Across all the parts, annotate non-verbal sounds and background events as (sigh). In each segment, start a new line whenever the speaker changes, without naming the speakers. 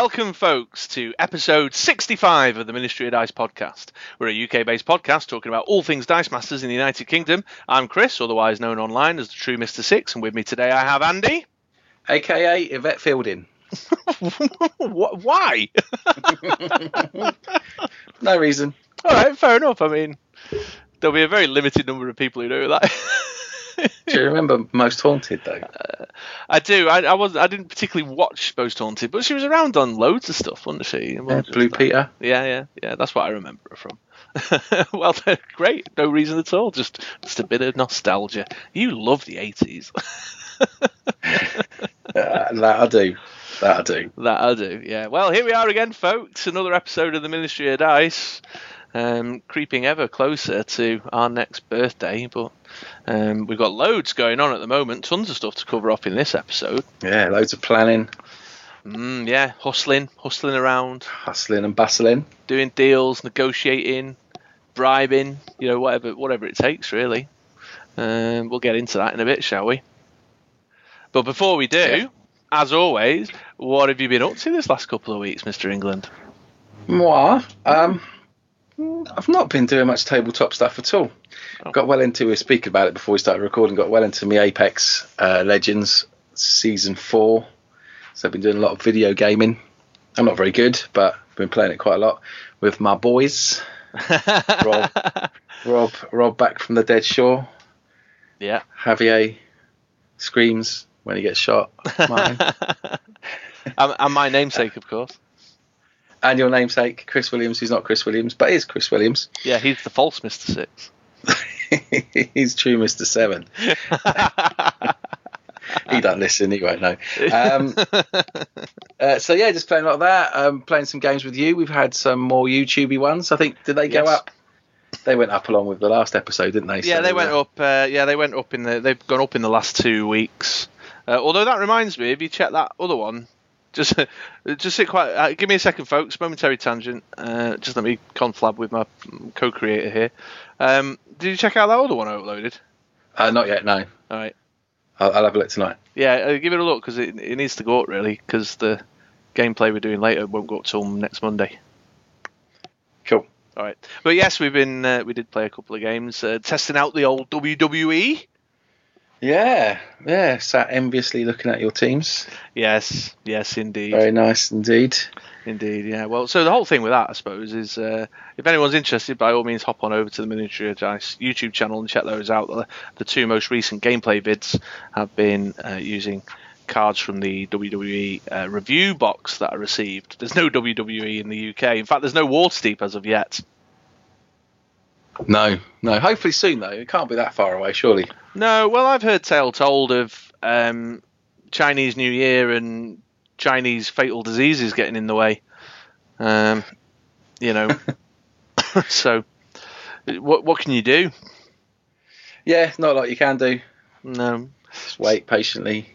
welcome, folks, to episode 65 of the Ministry of Dice podcast. We're a UK based podcast talking about all things Dice Masters in the United Kingdom. I'm Chris, otherwise known online as the True Mr. Six, and with me today I have Andy.
AKA Yvette Fielding. (laughs)
Why? (laughs)
No reason.
All right, fair enough. I mean, there'll be a very limited number of people who know that. (laughs)
Do you remember Most Haunted though?
I do. I, I was. I didn't particularly watch Most Haunted, but she was around on loads of stuff, wasn't she?
Yeah, Blue
that.
Peter.
Yeah, yeah, yeah. That's what I remember her from. (laughs) well, great. No reason at all. Just, just a bit of nostalgia. You love the eighties. (laughs)
Uh, that I do. That I do.
that I do. Yeah. Well, here we are again, folks. Another episode of the Ministry of Dice. Um, creeping ever closer to our next birthday, but um, we've got loads going on at the moment. Tons of stuff to cover up in this episode.
Yeah, loads of planning,
Mm, yeah, hustling, hustling around,
hustling and bustling.
doing deals, negotiating, bribing, you know, whatever whatever it takes, really. Um, we'll get into that in a bit, shall we? But before we do,
Yeah.
as always, what have you been up to this last couple of weeks, Mr. England?
Moi, um, I've not been doing much tabletop stuff at all.
Oh.
Got well into. We were speaking about it before we started recording. Got well into my Apex uh, Legends season four. So I've been doing a lot of video gaming. I'm not very good, but I've been playing it quite a lot with my boys. (laughs) Rob, Rob, Rob back from the dead shore.
yeah.
Javier screams when he gets shot. (laughs)
And my namesake, of course.
And your namesake, Chris Williams, who's not Chris Williams, but is Chris Williams. (laughs)
Yeah, he's the false Mr. Six.
He's true Mr. Seven. (laughs) He don't listen, he won't know. Um, (laughs) uh, so yeah, just playing a lot of that. Um, playing some games with you. We've had some more YouTubey ones. I think did they go
Yes.
up? They went up along with the last episode, didn't they?
Yeah,
So,
they went
uh,
up. Uh, yeah, they went up in the. They've gone up in the last two weeks. Uh, although that reminds me, if you check that other one, just just sit quite. Uh, give me a second, folks. Momentary tangent. Uh, just let me conflab with my co-creator here. Um, did you check out that other one I uploaded?
Uh, not yet. No,
All right.
I'll, I'll have a look tonight.
Yeah, uh, give it a look because it, it needs to go up really because the gameplay we're doing later won't go up till next Monday.
Cool.
All right, but yes, we've been uh, we did play a couple of games, uh, testing out the old. WWE.
Yeah, yeah. Sat enviously looking at your teams.
Yes, yes, indeed.
Very nice indeed.
Indeed, yeah. Well, so the whole thing with that, I suppose, is uh, if anyone's interested, by all means, hop on over to the Ministry of Dice YouTube channel and check those out. The, the two most recent gameplay vids have been uh, using cards from the WWE uh, review box that I received. There's no WWE in the UK. In fact, there's no Waterdeep as of yet.
No, no. Hopefully soon though. It can't be that far away, surely.
No, well, I've heard tale told of um, Chinese New Year and Chinese fatal diseases getting in the way. Um, you know, (laughs) so what what can you do?
Yeah, not a lot you can do.
No,
Just wait patiently.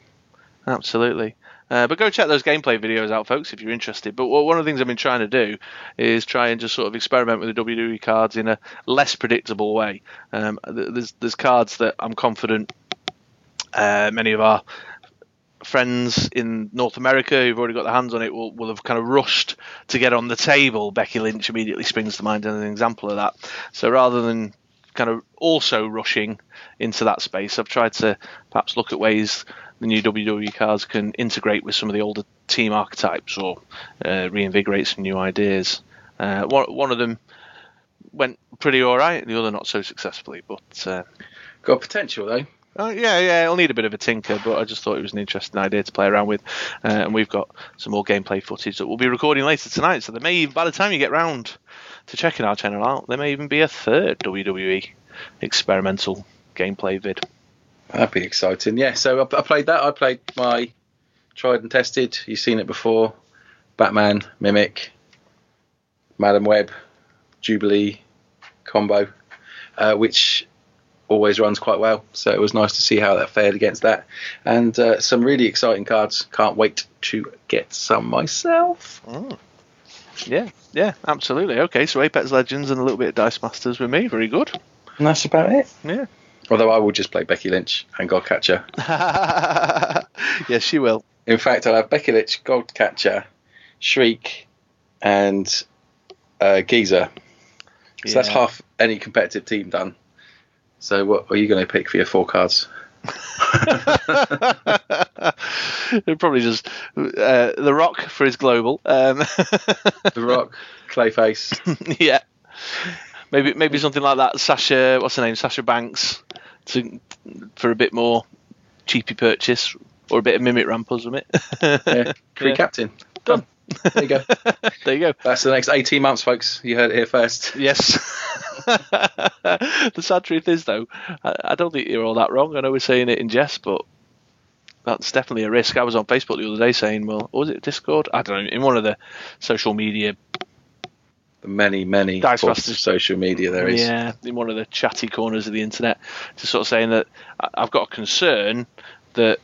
absolutely. Uh, but go check those gameplay videos out, folks, if you're interested. But one of the things I've been trying to do is try and just sort of experiment with the WWE cards in a less predictable way. Um, there's there's cards that I'm confident uh, many of our friends in North America who've already got their hands on it will, will have kind of rushed to get on the table. Becky Lynch immediately springs to mind as an example of that. So rather than kind of also rushing into that space, I've tried to perhaps look at ways the new WWE cards can integrate with some of the older team archetypes or uh, reinvigorate some new ideas. Uh, one, one of them went pretty all right, the other not so successfully. But uh,
Got potential though.
uh, yeah, yeah, it'll need a bit of a tinker, but I just thought it was an interesting idea to play around with. Uh, and we've got some more gameplay footage that we'll be recording later tonight. So there may, by the time you get round to checking our channel out, there may even be a third WWE experimental gameplay vid.
That'd be exciting. Yeah, so I, I played that. I played my tried and tested. You've seen it before. Batman, Mimic, Madame Web, Jubilee combo, uh, which always runs quite well. So it was nice to see how that fared against that. And uh, some really exciting cards. Can't wait to get some myself.
Yeah, yeah, absolutely. Okay, so Apex Legends and a little bit of Dice Masters with me. Very good.
And that's about it.
Yeah.
Although I will just play Becky Lynch and Godcatcher. (laughs)
yes, she will.
In fact, I'll have Becky Lynch, Goldcatcher, Shriek, and uh, Geezer. So that's half any competitive team done. So what are you going to pick for your four cards? (laughs)
It'd probably just uh, the Rock for his global. Um, (laughs)
The Rock, Clayface.
yeah, maybe maybe something like that. Sasha, what's her name? Sasha Banks, to, for a bit more cheapy purchase or a bit of mimic ramp wasn't it?
Yeah, (laughs) Kree
Yeah.
captain. Done. There you go. (laughs)
there you go.
That's the next 18 months, folks. You heard it here first.
Yes. (laughs) the sad truth is, though, I, I don't think you're all that wrong. I know we're saying it in jest, but that's definitely a risk. I was on Facebook the other day saying, well, was it Discord? I don't know, in one of the social media,
The many, many
Dice
forms
Masters.
of social media there is.
yeah, in one of the chatty corners of the internet, just sort of saying that I- I've got a concern that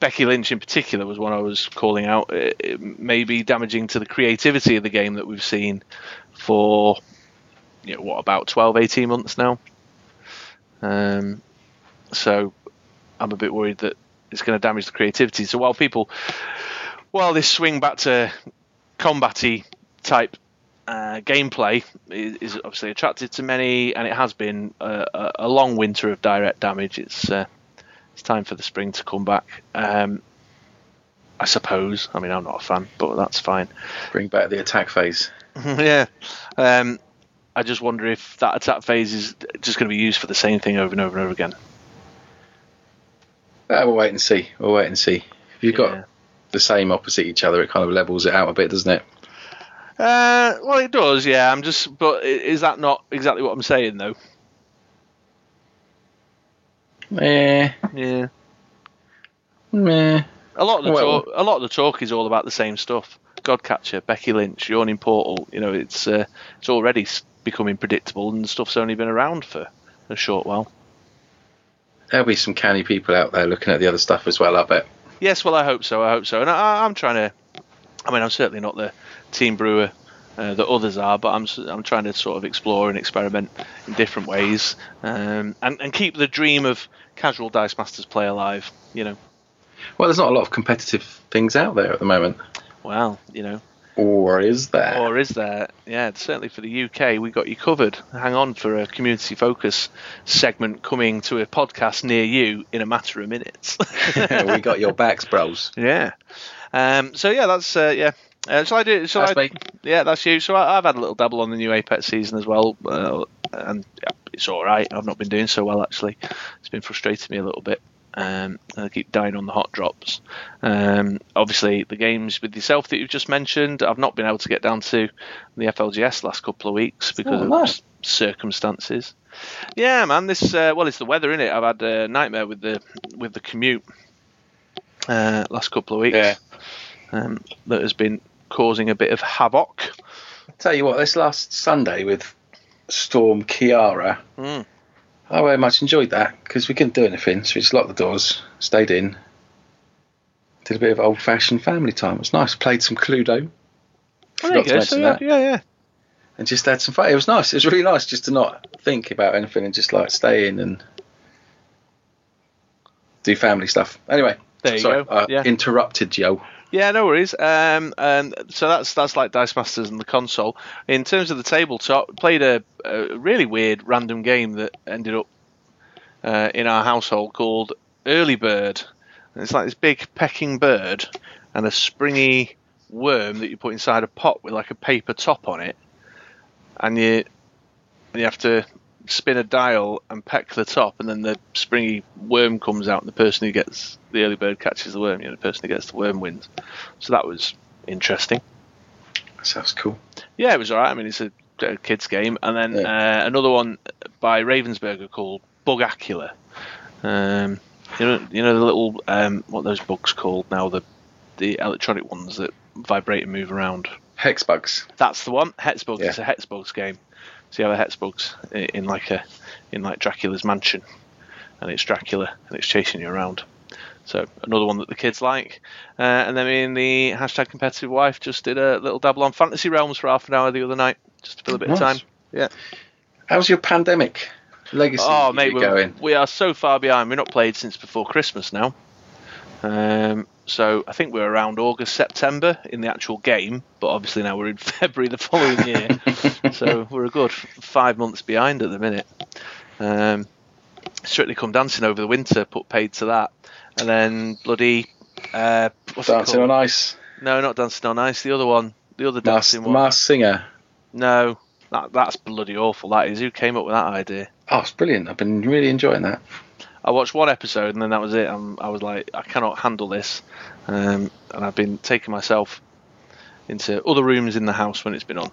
Becky Lynch in particular was one I was calling out. It, it may be damaging to the creativity of the game that we've seen for, you know, what, about 12, 18 months now. Um, so I'm a bit worried that it's going to damage the creativity. So while people, while this swing back to combat type uh, gameplay is, is obviously attractive to many, and it has been a, a, long winter of direct damage. It's uh, it's time for the spring to come back. Um, I suppose. I mean, I'm not a fan, but that's fine.
Bring back the attack phase. (laughs)
yeah. Um, I just wonder if that attack phase is just going to be used for the same thing over and over and over again.
Uh, we'll wait and see. We'll wait and see. If you've got
Yeah.
the same opposite each other, it kind of levels it out a bit, doesn't it?
Uh, well, it does, yeah. I'm just, but is that not exactly what I'm saying, though?
Eh,
Yeah.
meh.
A lot of the
Well-
talk, a lot of the talk is all about the same stuff. Godcatcher, Becky Lynch, Yawning Portal. You know, it's uh, it's already becoming predictable, and stuff's only been around for a short while.
There'll be some canny people out there looking at the other stuff as well, I bet.
Yes, well, I hope so. I hope so, and I, I'm trying to. I mean, I'm certainly not the team brewer uh, that others are, but I'm I'm trying to sort of explore and experiment in different ways, um, and and keep the dream of casual Dice Masters play alive. You know,
Well, there's not a lot of competitive things out there at the moment.
well, you know,
Or is there?
Or is there? Yeah, certainly for the UK, we got you covered. Hang on for a community focus segment coming to a podcast near you in a matter of minutes. (laughs)
we got your backs, bros. (laughs)
yeah. Um, so yeah, that's uh, yeah. Uh, shall I do? Shall
That's
I?
me.
Yeah, that's you. So I, I've had a little dabble on the new Apex season as well, uh, and it's all right. I've not been doing so well actually. It's been frustrating me a little bit. Um, I keep dying on the hot drops. Um, obviously, the games with yourself that you've just mentioned, I've not been able to get down to the FLGS last couple of weeks because
Oh,
of
nice.
s- circumstances. Yeah, man. This uh, well, it's the weather in it. I've had a nightmare with the with the commute uh, last couple of weeks.
Yeah.
Um, that has been causing a bit of havoc.
Tell you what, this last Sunday with Storm Ciara,
Mm.
I very much enjoyed that because we couldn't do anything, so we just locked the doors, stayed in, did a bit of old fashioned family time. It was nice. Played some Cluedo.
Oh, there you
Forgot to
go. So, yeah,
that.
yeah, yeah.
And just had some fun. It was nice. It was really nice just to not think about anything and just like stay in and do family stuff. Anyway,
There you
sorry,
go.
I
Yeah.
interrupted Joe.
Yeah, no worries. Um, and so that's that's like Dice Masters and the console. In terms of the tabletop, played a, a really weird random game that ended up uh, in our household called Early Bird. And it's like this big pecking bird and a springy worm that you put inside a pot with like a paper top on it, and you and you have to spin a dial and peck the top, and then the springy worm comes out, and the person who gets the early bird catches the worm. You know, the person who gets the worm wins. So that was interesting.
Sounds cool.
Yeah, it was alright. I mean, it's a, a kids game, and then
Yeah.
uh, another one by Ravensburger called Bugacula. Um, you know, you know the little um, what those bugs called now? The the electronic ones that vibrate and move around.
Hexbugs.
That's the one. Hexbugs.
Yeah.
It's a Hexbugs game. So you have a Hexbugs i- in like a in like Dracula's mansion, and it's Dracula and it's chasing you around. So another one that the kids like. Uh, and then me and the hashtag competitive wife just did a little dabble on Fantasy Realms for half an hour the other night, just to fill a bit of time. Yeah.
How's your pandemic legacy
Oh mate, we're,
going?
we are so far behind. We're not played since before Christmas now. Um, so I think we're around August, September in the actual game, but obviously now we're in (laughs) February the following year. (laughs) so we're a good five months behind at the minute. Um, Strictly Come Dancing over the winter, put paid to that, and then bloody uh, what's
Dancing on Ice,
No, not Dancing on Ice. The other one, the other
Mass,
dancing one.
Masked Singer.
No, that, that's bloody awful. That is. Who came up with that idea?
Oh, it's brilliant. I've been really enjoying that.
I watched one episode and then that was it. I'm, I was like, I cannot handle this, um, and I've been taking myself into other rooms in the house when it's been on.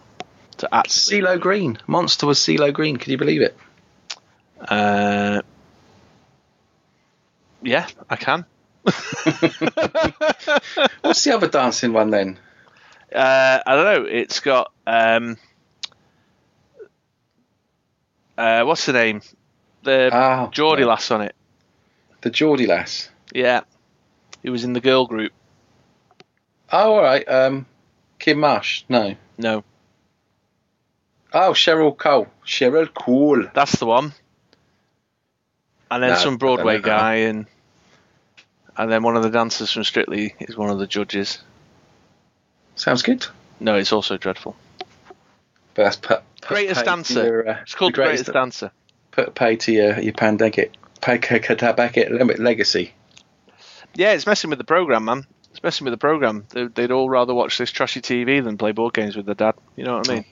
To actually,
CeeLo Green. Monster was CeeLo Green. Can you believe it?
uh, yeah, I can. (laughs)
What's the other dancing one then?
Uh, I don't know. It's got um, uh, what's the name? The
Ah,
Geordie lass on it.
The Geordie lass.
Yeah, he was in the girl group.
Oh, all right. Um, Kim Marsh. No.
No,
Oh, Cheryl Cole. Cheryl Cole.
that's the one. And then
No,
some Broadway
don't know that
guy, and and then one of the dancers from Strictly is one of the judges.
Sounds good.
No, it's also dreadful.
But that's put, put
Greatest dancer.
Your, uh,
It's called
the
Greatest Dancer.
Put pay to your your pandemic. Pandemic legacy.
Yeah, it's messing with the program, man. It's messing with the program. They, they'd all rather watch this trashy TV than play board games with their dad. You know what I mean?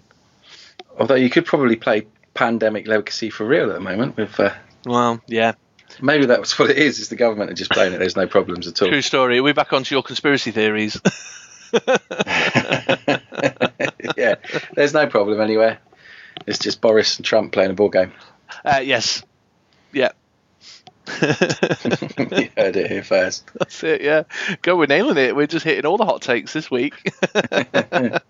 Although you could probably play pandemic legacy for real at the moment with. Uh,
Well, yeah.
maybe that's what it is. Is the government are just playing it? There's no problems at all.
True story. Are we back onto your conspiracy theories? (laughs) (laughs)
yeah, there's no problem anywhere. It's just Boris and Trump playing a board game.
uh, yes. Yeah. (laughs)
you heard it here first. (laughs)
That's it, yeah. Go, we're nailing it. We're just hitting all the hot takes this week. (laughs)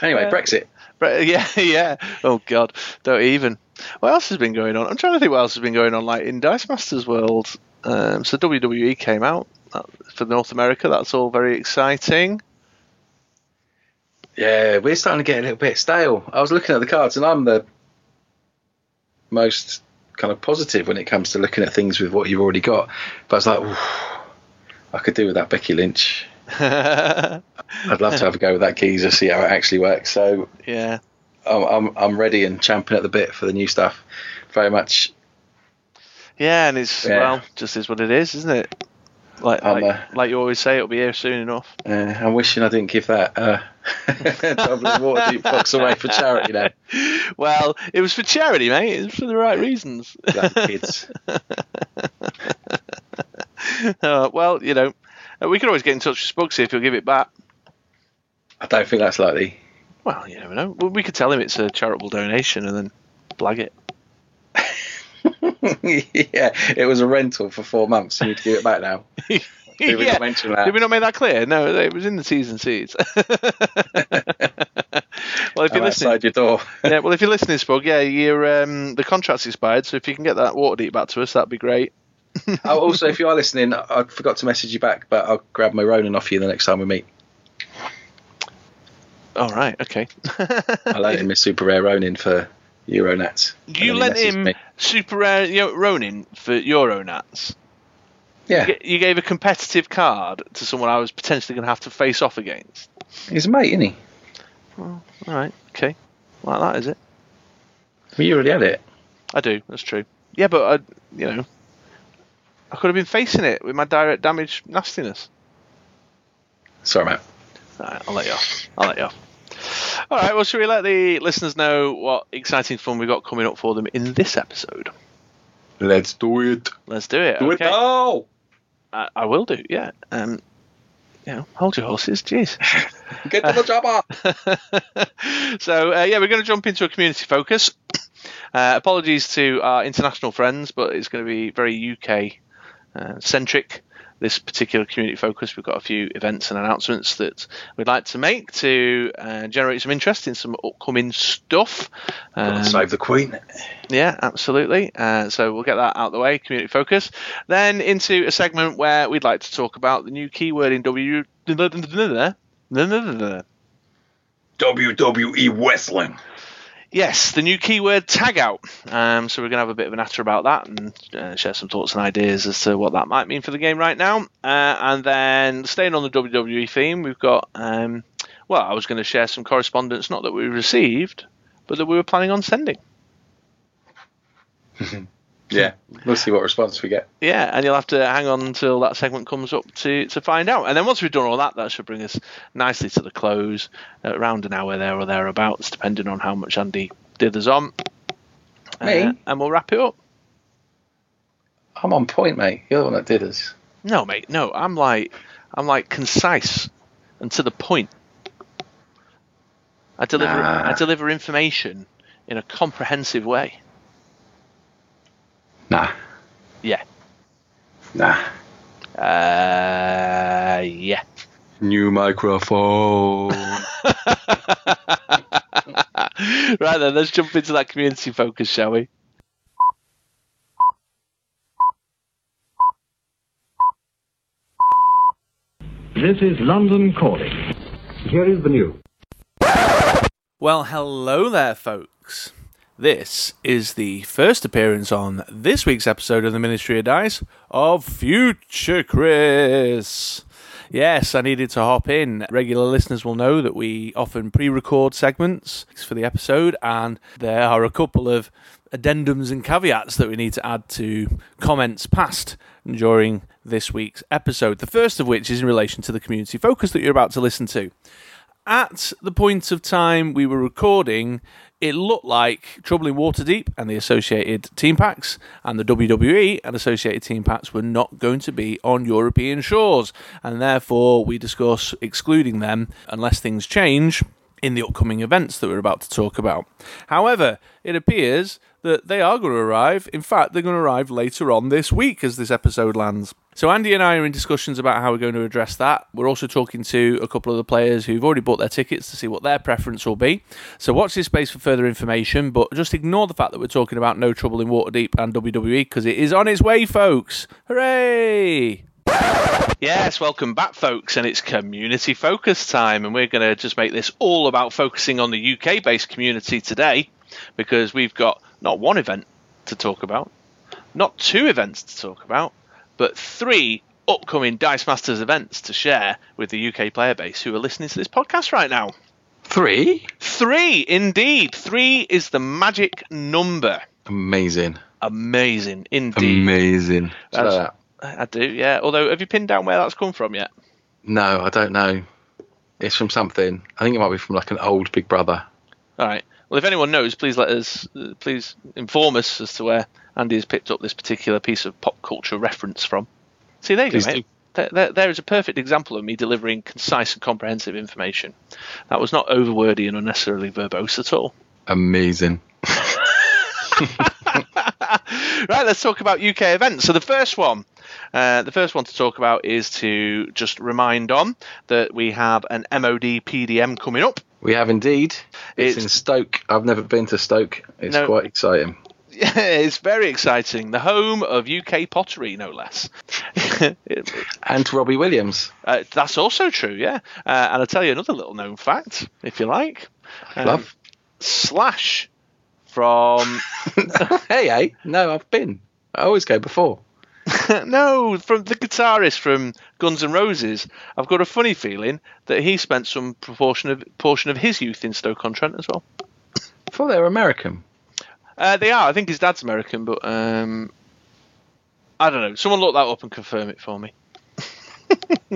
Anyway,
Uh,
Brexit.
But yeah, yeah. Oh God, don't even. What else has been going on? I'm trying to think what else has been going on, like in Dice Masters world. Um, so WWE came out uh, for North America. That's all very exciting.
Yeah, we're starting to get a little bit stale. I was looking at the cards, and I'm the most kind of positive when it comes to looking at things with what you've already got. But I was like, I could do with that Becky Lynch. (laughs) I'd love to have a go with that geezer, see how it actually works. So I'm, I'm, I'm ready and champing at the bit for the new stuff. Very much.
yeah, and it's
Yeah.
well, just is what it is, isn't it? Like, like,
uh,
like you always say, it'll be here soon enough.
Uh, I'm wishing I didn't give that uh, (laughs) Dublin Waterdeep box away for charity now. (laughs)
Well, it was for charity, mate. It was for the right reasons.
Kids. (laughs)
uh, well, you know, uh, we could always get in touch with Spugsy if he'll give it back.
I don't think that's likely.
Well, you never know. We could tell him it's a charitable donation and then blag it. (laughs)
yeah, it was a rental for four months. You need to give it back now. (laughs) Did we
yeah.
not mention that?
Did we not make that clear? No, it was in the T's and C's. (laughs) well, if
I'm
you're listening,
your door.
yeah, well, if you're listening, Spug, yeah, your um, the contract's expired, so if you can get that Waterdeep back to us, that'd be great.
oh, also, if you are listening, I forgot to message you back, but I'll grab my Ronin off you the next time we meet.
All right, okay.
I lent him his super rare Ronin for Euronats.
You lent him
me.
super rare Ronin for Euronats.
Yeah,
You- gave a competitive card to someone I was potentially going to have to face off against.
he's a mate, isn't he?
All right, okay. Like that, is it?
Well, you already had it.
I do. That's true. Yeah, but I, you know, I could have been facing it with my direct damage nastiness.
Sorry, mate.
All right, I'll let you off. I'll let you off. All right. Well, should we let the listeners know what exciting fun we've got coming up for them in this episode?
Let's do it.
Let's do it.
Do
okay.
it now.
I, I will do. Yeah. Um. You know, hold your horses. Jeez. (laughs)
Get to the chopper. (laughs)
so uh, yeah, we're going to jump into a community focus. (clears throat) Uh, apologies to our international friends, but it's going to be very UK uh, centric. This particular community focus, we've got a few events and announcements that we'd like to make to uh, generate some interest in some upcoming stuff. Um,
Save the Queen.
yeah, absolutely. Uh, so we'll get that out of the way, community focus. Then into a segment where we'd like to talk about the new keyword in W. (laughs)
WWE Wrestling.
Yes, the new keyword tag out. Um, so we're going to have a bit of an natter about that and uh, share some thoughts and ideas as to what that might mean for the game right now. Uh, and then staying on the WWE theme, we've got, um, well, I was going to share some correspondence, not that we received, but that we were planning on sending. (laughs)
Yeah, (laughs) we'll see what response we get.
Yeah, and you'll have to hang on until that segment comes up to, to find out. And then once we've done all that, that should bring us nicely to the close, uh, around an hour there or thereabouts, depending on how much Andy dithers on.
Me?
Uh, and we'll wrap it up.
I'm on point, mate. You're the one that did us.
No, mate, no. I'm like, I'm like concise and to the point. I deliver,
Nah.
I deliver information in a comprehensive way.
Nah,
Yeah.
nah.
Uh, yeah.
New microphone. (laughs)
right then, let's jump into that community focus, shall we?
This is London calling. Here is the news.
Well, hello there, folks. This is the first appearance on this week's episode of the Ministry of Dice of Future Chris. Yes, I needed to hop in. Regular listeners will know that we often pre record segments for the episode, and there are a couple of addendums and caveats that we need to add to comments passed during this week's episode. The first of which is in relation to the community focus that you're about to listen to at the point of time we were recording, it looked like Trouble in Waterdeep and the associated team packs and the WWE and associated team packs were not going to be on European shores, and therefore we discuss excluding them unless things change in the upcoming events that we're about to talk about. However, it appears that they are going to arrive. In fact, they're going to arrive later on this week as this episode lands. So Andy and I are in discussions about how we're going to address that. We're also talking to a couple of the players who've already bought their tickets to see what their preference will be. So watch this space for further information, but just ignore the fact that we're talking about No Trouble in Waterdeep and WWE because it is on its way, folks. Hooray! Yes, welcome back, folks, and it's community focus time, and we're going to just make this all about focusing on the UK based community today because we've got not one event to talk about, not two events to talk about, but three upcoming Dice Masters events to share with the UK player base who are listening to this podcast right now.
Three?
Three, indeed. Three is the magic number.
Amazing.
Amazing, indeed.
Amazing.
That's- I do, yeah. Although, have you pinned down where that's come from yet?
no, I don't know. It's from something. I think it might be from like an old Big Brother.
All right. Well, if anyone knows, please let us, uh, please inform us as to where Andy has picked up this particular piece of pop culture reference from. See, there you go, mate. There, there, there is a perfect example of me delivering concise and comprehensive information. That was not overwordy and unnecessarily verbose at all.
Amazing. (laughs) (laughs)
right, let's talk about UK events. So the first one, uh, the first one to talk about is to just remind on that we have an MOD PDM coming up.
We have indeed. It's,
It's-
in Stoke. I've never been to Stoke. It's
No.
quite exciting.
Yeah, (laughs) it's very exciting. The home of UK pottery, no less. (laughs)
And Robbie Williams.
uh, that's also true, yeah. Uh, and I'll tell you another little known fact, if you like. Um,
Love.
Slash from (laughs)
hey, hey. No, I've been. I always go before. (laughs)
no, from the guitarist from Guns N' Roses. I've got a funny feeling that he spent some proportion of portion of his youth in Stoke-on-Trent as well.
I thought they were American.
Uh, they are. I think his dad's American, but um, I don't know. Someone look that up and confirm it for me. (laughs)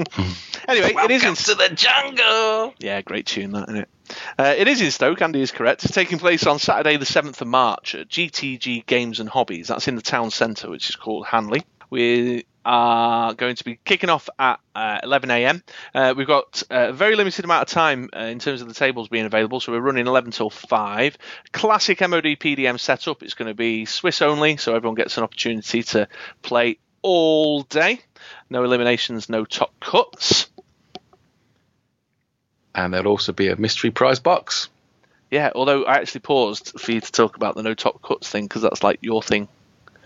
anyway, it is in
to the jungle.
Yeah, great tune that, isn't it? Uh, it is in Stoke, Andy is correct. It's taking place on Saturday, the 7th of March at GTG Games and Hobbies. That's in the town centre, which is called Hanley. We are going to be kicking off at uh, 11am. Uh, we've got a very limited amount of time uh, in terms of the tables being available, so we're running 11 till 5. Classic MOD PDM setup. It's going to be Swiss only, so everyone gets an opportunity to play all day. No eliminations, no top cuts.
And there'll also be a mystery prize box.
Yeah, although I actually paused for you to talk about the no top cuts thing because that's like your thing.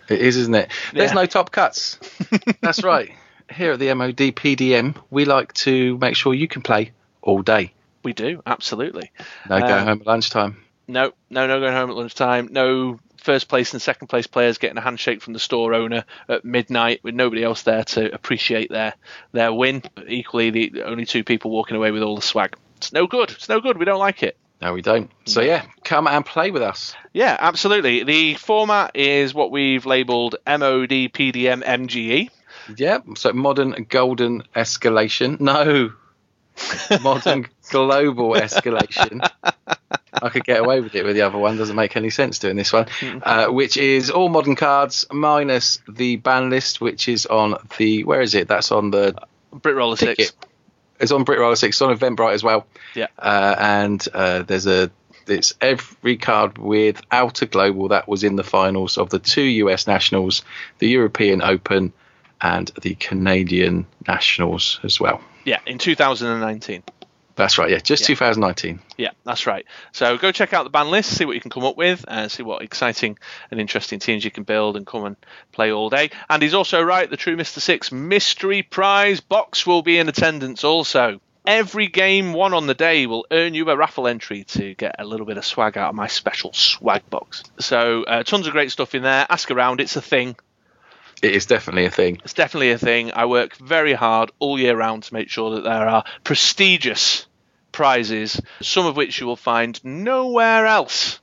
It is, isn't it? There's
Yeah.
no top cuts. (laughs) That's right. Here at the MOD PDM, we like to make sure you can play all day.
We do absolutely.
No going
Uh,
home at lunchtime.
no, no, no going home at lunchtime. No first place and second place players getting a handshake from the store owner at midnight with nobody else there to appreciate their their win. Equally, the only two people walking away with all the swag. It's no good. It's no good. We don't like it.
No, we don't. So yeah, come and play with us.
Yeah, absolutely. The format is what we've labelled MOD PDM MGE.
Yeah. So modern golden escalation. No. modern (laughs) global escalation. I could get away with it with the other one. Doesn't make any sense doing this one, uh, which is all modern cards minus the ban list, which is on the where is it? That's on the
Brit Roller
ticket.
6.
It's on Brit Roller Six. It's on Eventbrite as well.
Yeah.
Uh, and uh, there's a it's every card without a global that was in the finals of the two US Nationals, the European Open, and the Canadian Nationals as well.
Yeah, in 2019.
That's right. Yeah, just
Yeah.
2019.
Yeah, that's right. So go check out the ban list, see what you can come up with, and see what exciting and interesting teams you can build and come and play all day. And he's also right, the True Mr. Six mystery prize box will be in attendance also. Every game won on the day will earn you a raffle entry to get a little bit of swag out of my special swag box. So uh, tons of great stuff in there. Ask around, it's a thing.
It is definitely a thing.
It's definitely a thing. I work very hard all year round to make sure that there are prestigious prizes, some of which you will find nowhere else.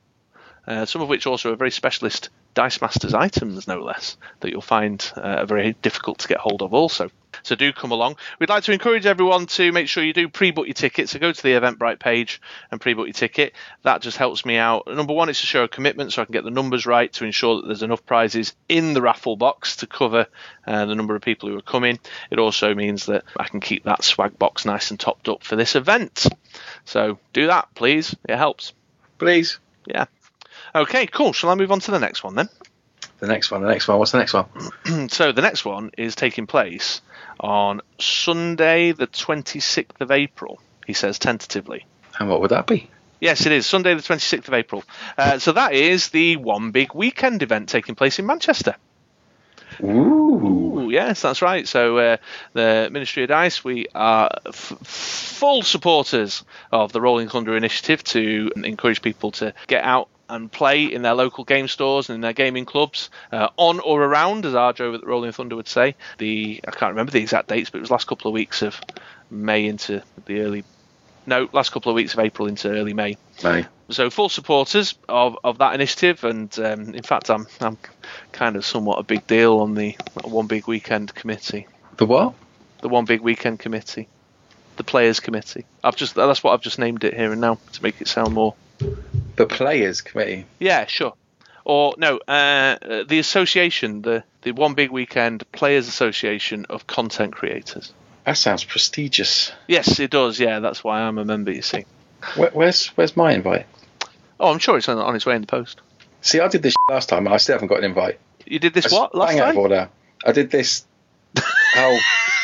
Uh, some of which also are very specialist Dice Masters items, no less, that you'll find uh, very difficult to get hold of also. So do come along. We'd like to encourage everyone to make sure you do pre-book your ticket. So go to the Eventbrite page and pre-book your ticket. That just helps me out. Number one, it's to show a commitment so I can get the numbers right to ensure that there's enough prizes in the raffle box to cover uh, the number of people who are coming. It also means that I can keep that swag box nice and topped up for this event. So do that, please. It helps.
Please.
Yeah. Okay, cool. Shall I move on to the next one then?
The next one. The next one. What's the next one? (clears throat)
so the next one is taking place on Sunday, the 26th of April. He says tentatively.
And what would that be?
Yes, it is Sunday, the 26th of April. Uh, so that is the one big weekend event taking place in Manchester.
Ooh.
Ooh, yes, that's right. So uh, the Ministry of Dice, we are f- full supporters of the Rolling Thunder initiative to encourage people to get out and play in their local game stores and in their gaming clubs uh, on or around, as Arjo over at Rolling Thunder would say. The I can't remember the exact dates, but it was last couple of weeks of May into the early. No, last couple of weeks of April into early May
May.
so full supporters of, of that initiative, and um, in fact, I'm I'm kind of somewhat a big deal on the one big weekend committee,
The what?
the one big weekend committee, the players committee. I've just that's what I've just named it here and now to make it sound more.
The Players Committee.
Yeah, sure. Or no, uh, the association, the the one big weekend players association of content creators.
That sounds prestigious.
Yes, it does. Yeah, that's why I'm a member. You see.
Where, where's Where's my invite?
Oh, I'm sure it's on, on its way in the post.
See, I did this last time, and I still haven't got an invite.
You did this
I
what last
sprang out of
time?
order. I did this (laughs) whole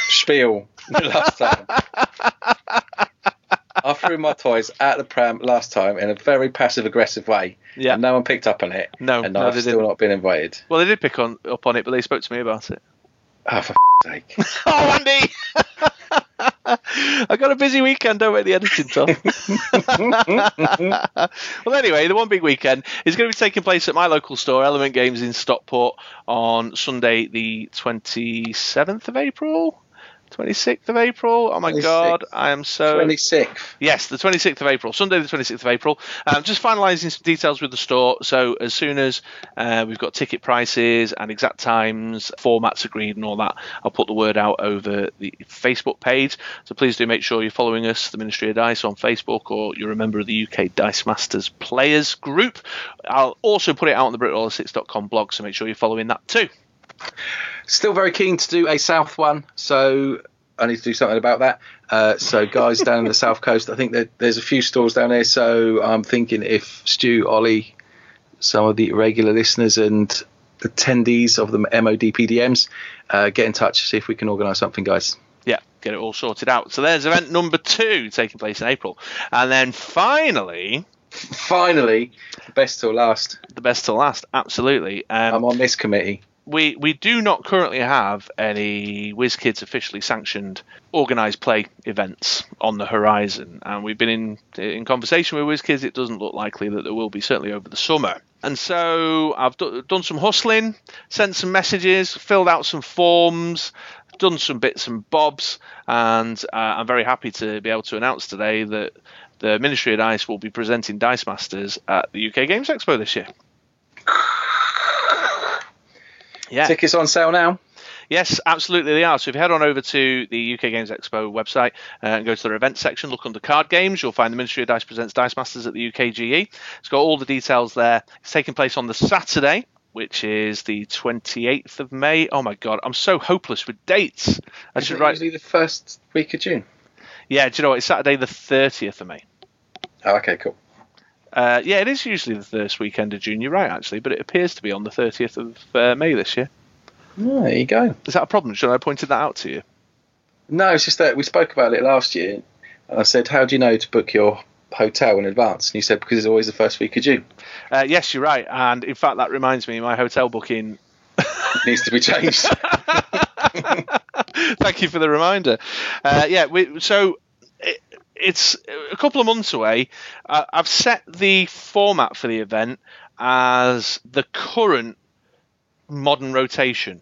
spiel (laughs) last time. Threw my toys at the pram last time in a very passive aggressive way,
Yeah.
and no one picked up on it.
No,
and
no,
I've still
didn't.
not been invited.
Well, they did pick on up on it, but they spoke to me about it.
Oh, for sake! (laughs)
Oh, Andy! (laughs) I got a busy weekend over at the editing, Tom. (laughs) well, anyway, the one big weekend is going to be taking place at my local store, Element Games in Stockport, on Sunday, the 27th of April. 26th of April. Oh my
26th.
god, I am so
Twenty sixth.
Yes, the 26th of April, Sunday the 26th of April. Um, just finalising some details with the store. So as soon as uh, we've got ticket prices and exact times, formats agreed, and all that, I'll put the word out over the Facebook page. So please do make sure you're following us, the Ministry of Dice, on Facebook, or you're a member of the UK Dice Masters Players Group. I'll also put it out on the BritRoller6.com blog, so make sure you're following that too.
Still very keen to do a south one, so I need to do something about that. Uh, so guys down in the (laughs) south coast, I think that there's a few stores down there. So I'm thinking if Stu, Ollie, some of the regular listeners and attendees of the MOD PDMs uh, get in touch, see if we can organise something, guys.
yeah, get it all sorted out. So there's event number two taking place in April. And then finally,
Finally, best till last.
the best till last, absolutely. Um,
I'm on this committee.
We we do not currently have any WizKids officially sanctioned organised play events on the horizon, and we've been in in conversation with WizKids. It doesn't look likely that there will be certainly over the summer. And so I've do, done some hustling, sent some messages, filled out some forms, done some bits and bobs, and uh, I'm very happy to be able to announce today that the Ministry of Dice will be presenting Dice Masters at the UK Games Expo this year. Yeah.
Tickets on sale now.
Yes, absolutely they are. So if you head on over to the UK Games Expo website uh, and go to their events section, look under card games, you'll find the Ministry of Dice presents Dice Masters at the UKGE. It's got all the details there. It's taking place on the Saturday, which is the 28th of May. Oh my god, I'm so hopeless with dates. I
Isn't
should
it
write.
usually the first week of June.
Yeah, do you know what? It's Saturday the 30th of May.
Oh, okay, cool.
Uh, yeah, it is usually the first weekend of June. You're right, actually, but it appears to be on the 30th of uh, May this year.
Oh, there you go.
Is that a problem? Should I have pointed that out to you?
No, it's just that we spoke about it last year. And I said, "How do you know to book your hotel in advance?" And you said, "Because it's always the first week of June.
Uh, yes, you're right. And in fact, that reminds me, my hotel booking (laughs)
needs to be changed." (laughs)
Thank you for the reminder. Uh, yeah, we, so it, it's a couple of months away. Uh, I've set the format for the event as the current modern rotation.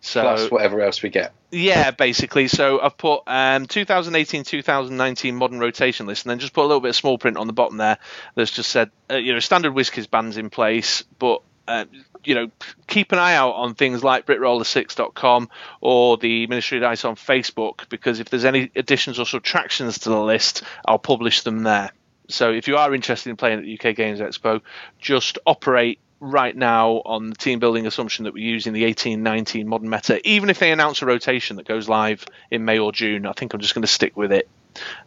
So
Plus whatever else we get.
yeah, basically. So I've put um, 2018-2019 modern rotation list, and then just put a little bit of small print on the bottom there that's just said, uh, you know, standard WizKids bands in place, but uh, you know, keep an eye out on things like BritRoller6.com or the Ministry of Dice on Facebook because if there's any additions or subtractions to the list, I'll publish them there. So if you are interested in playing at the UK Games Expo, just operate right now on the team building assumption that we're using the 18-19 modern meta. Even if they announce a rotation that goes live in May or June, I think I'm just going to stick with it.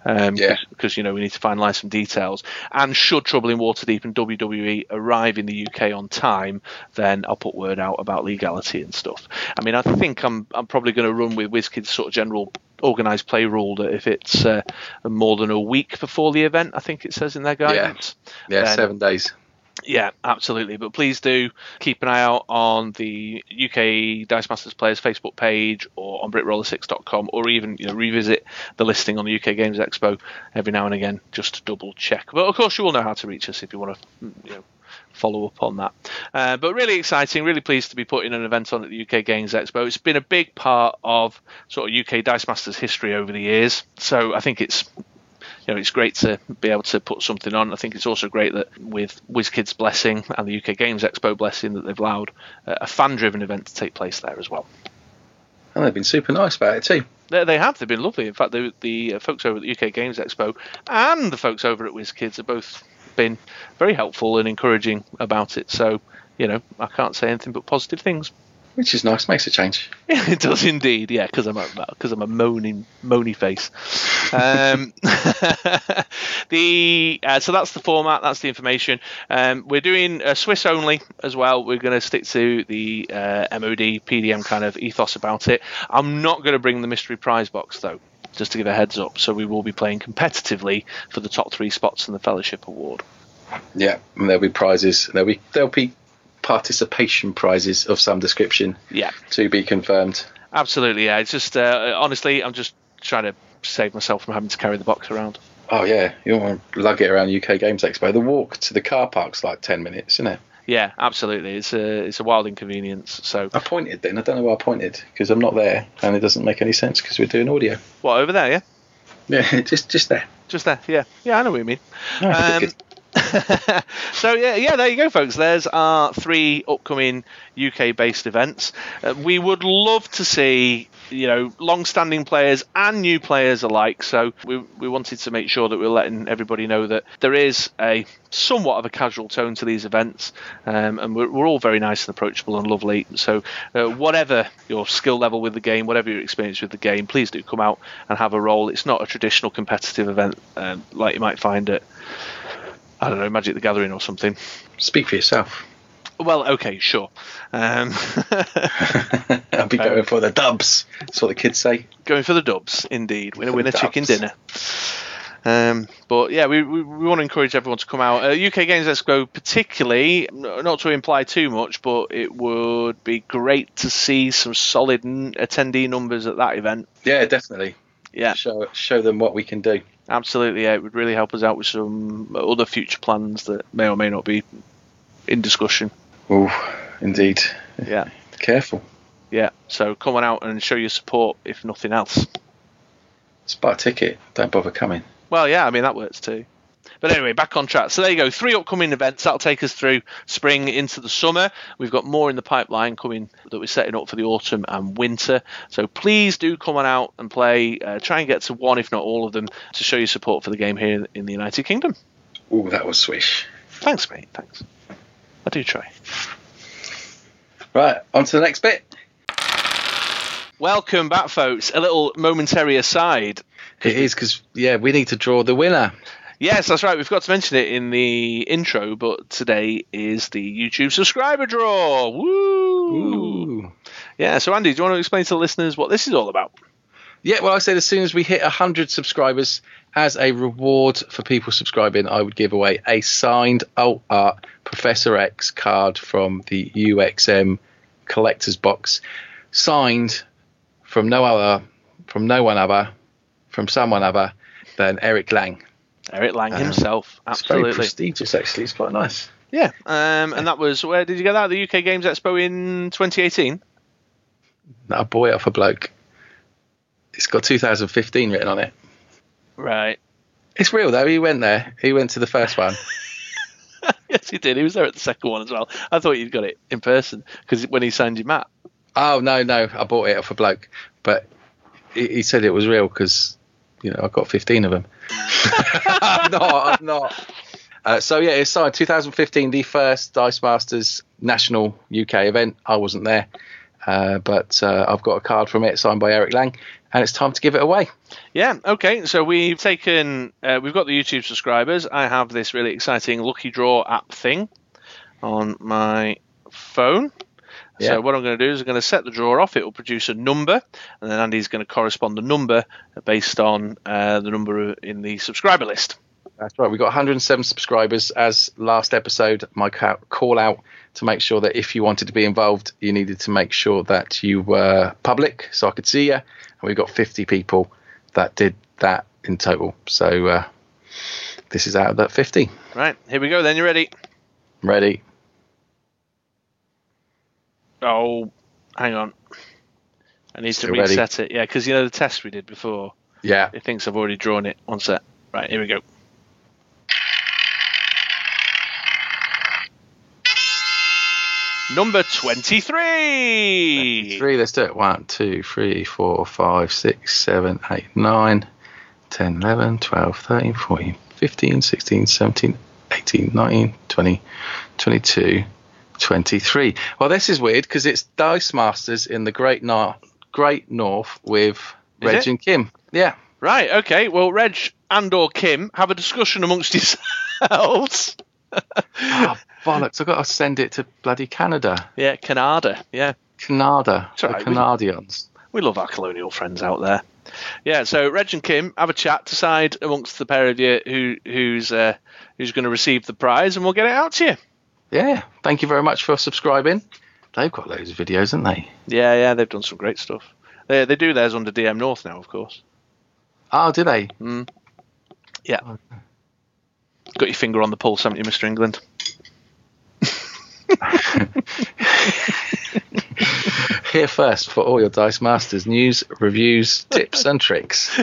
Um,
Yeah.
because you know we need to finalise some details. And should Trouble in Waterdeep and WWE arrive in the UK on time, then I'll put word out about legality and stuff. I mean, I think I'm I'm probably going to run with WizKids sort of general organised play rule that if it's uh, more than a week before the event, I think it says in their guidance.
Yeah,
Then-
seven days.
Yeah, absolutely. But please do keep an eye out on the UK Dice Masters Players Facebook page or on BritRoller6.com or even you know, revisit the listing on the UK Games Expo every now and again just to double check. But of course, you will know how to reach us if you want to you know, follow up on that. Uh, but really exciting, really pleased to be putting an event on at the UK Games Expo. It's been a big part of sort of UK Dice Masters history over the years. So I think it's you know, it's great to be able to put something on. I think it's also great that with WizKids blessing and the UK Games Expo blessing that they've allowed uh, a fan-driven event to take place there as well.
And they've been super nice about it too.
They, they have. They've been lovely. In fact, the, the uh, folks over at the UK Games Expo and the folks over at WizKids have both been very helpful and encouraging about it. So, you know, I can't say anything but positive things.
Which is nice, makes a change. (laughs)
it does indeed, yeah, because I'm a because I'm a moaning moany face. Um, (laughs) the uh, so that's the format, that's the information. Um, we're doing uh, Swiss only as well. We're going to stick to the uh, MOD PDM kind of ethos about it. I'm not going to bring the mystery prize box though. Just to give a heads up, so we will be playing competitively for the top three spots in the Fellowship Award.
Yeah, and there'll be prizes. There'll be there'll be participation prizes of some description
Yeah,
to be confirmed.
absolutely. Yeah, it's just uh, honestly, I'm just trying to save myself from having to carry the box around.
Oh yeah, you don't want to lug it around UK Games Expo. The walk to the car park's like ten minutes, isn't it?
Yeah, absolutely. It's a it's a wild inconvenience. So
I pointed then. I don't know why I pointed because I'm not there, and it doesn't make any sense because we're doing audio.
what over there? Yeah,
Yeah, (laughs) just just there.
just there. Yeah, yeah. I know what you mean.
Oh,
Um. (laughs) so yeah, yeah. There you go, folks. There's our three upcoming UK-based events. Uh, we would love to see you know long-standing players and new players alike. So we we wanted to make sure that we're letting everybody know that there is a somewhat of a casual tone to these events, um, and we're, we're all very nice and approachable and lovely. So uh, whatever your skill level with the game, whatever your experience with the game, please do come out and have a role. It's not a traditional competitive event um, like you might find at I don't know, Magic the Gathering or something.
Speak for yourself.
Well, okay, sure. Um, (laughs)
I'll be going for the dubs. That's what the kids say.
going for the dubs, indeed. Winner, winner, chicken dinner. Um, but yeah, we, we, we want to encourage everyone to come out. Uh, UK Games Expo, particularly, not to imply too much, but it would be great to see some solid n- attendee numbers at that event.
Yeah, definitely.
Yeah,
Show show them what we can do.
Absolutely. Yeah, it would really help us out with some other future plans that may or may not be in discussion.
Oh, indeed.
Yeah,
Careful.
yeah. So come on out and show your support, if nothing else.
Just buy a ticket. Don't bother coming.
Well, yeah, I mean that works too. But anyway, back on track. So there you go. Three upcoming events that'll take us through spring into the summer. We've got more in the pipeline coming that we're setting up for the autumn and winter. So please do come on out and play. Uh, try and get to one, if not all of them, to show your support for the game here in the United Kingdom.
Oh, that was swish.
Thanks, mate. Thanks. I do try.
Right, on to the next bit.
Welcome back, folks. A little momentary aside.
It is because yeah, we need to draw the winner.
Yes, that's right. We forgot to mention it in the intro, but today is the YouTube subscriber draw. Woo!
Ooh.
Yeah, so Andy, do you want to explain to the listeners what this is all about?
Yeah, well, I said as soon as we hit 100 subscribers, as a reward for people subscribing, I would give away a signed alt art Professor X card from the UXM collector's box, signed from no other, from no one other, from someone other than Eric Lang.
Eric Lang
Um,
himself,
It's very
absolutely.
prestigious, actually. It's quite nice.
Yeah, um, and that was where did you get that? The UK Games Expo in 2018.
A boy off a bloke. It's got 2015 written on it.
Right.
It's real though. He went there. He went to the first one. (laughs)
yes, he did. He was there at the second one as well. I thought you'd got it in person because when he signed your map.
Oh no, no, I bought it off a bloke, but he, he said it was real because you know I got 15 of them. I'm (laughs) not. I'm not. Uh, so yeah, it's signed 2015, the first Dice Masters national UK event. I wasn't there, uh, but uh, I've got a card from it signed by Eric Lang, and it's time to give it away.
Yeah, okay. So we've taken, uh, we've got the YouTube subscribers. I have this really exciting lucky draw app thing on my phone.
Yeah.
So what I'm going to do is I'm going to set the drawer off. It will produce a number, and then Andy's going to correspond the number based on uh, the number in the subscriber list.
That's right. We got 107 subscribers. As last episode, my call out to make sure that if you wanted to be involved, you needed to make sure that you were public, so I could see you. And we've got 50 people that did that in total. So uh, this is out of that 50.
Right, here we go. Then you ready?
Ready?
Oh, hang on. I need
Still
to
ready?
reset it. Yeah, because you know the test we did before.
Yeah.
It thinks I've already drawn it. One set. Right, here we go. Number 23.
Three. Let's do it. One, two, three, four, five, six, seven, eight, nine, 10, 11, 12, 13, 14, 15, 16, 17, 18, 19, 20, 22, 23. Well, this is weird because it's Dice Masters in the Great, Nor- Great North with
Is
Reg
it?
and Kim. Yeah.
Right, okay. Well, Reg and or Kim, have a discussion amongst (laughs) yourselves.
Oh, bollocks. I've got to send it to bloody Canada.
yeah, Canada. Yeah.
Canada.
It's all
the
we-
Canadians.
We love our colonial friends out there. Yeah, so Reg and Kim have a chat, decide amongst the pair of you who who's uh, who's going to receive the prize, and we'll get it out to you.
Yeah. Thank you very much for subscribing. They've got loads of videos, haven't they?
Yeah, yeah, they've done some great stuff. They they do theirs under DM North now, of course.
Oh, do they? Hmm.
Yeah. Got your finger on the pulse, haven't you, Mr. England? (laughs)
Here first for all your Dice Masters news, reviews, tips, and tricks.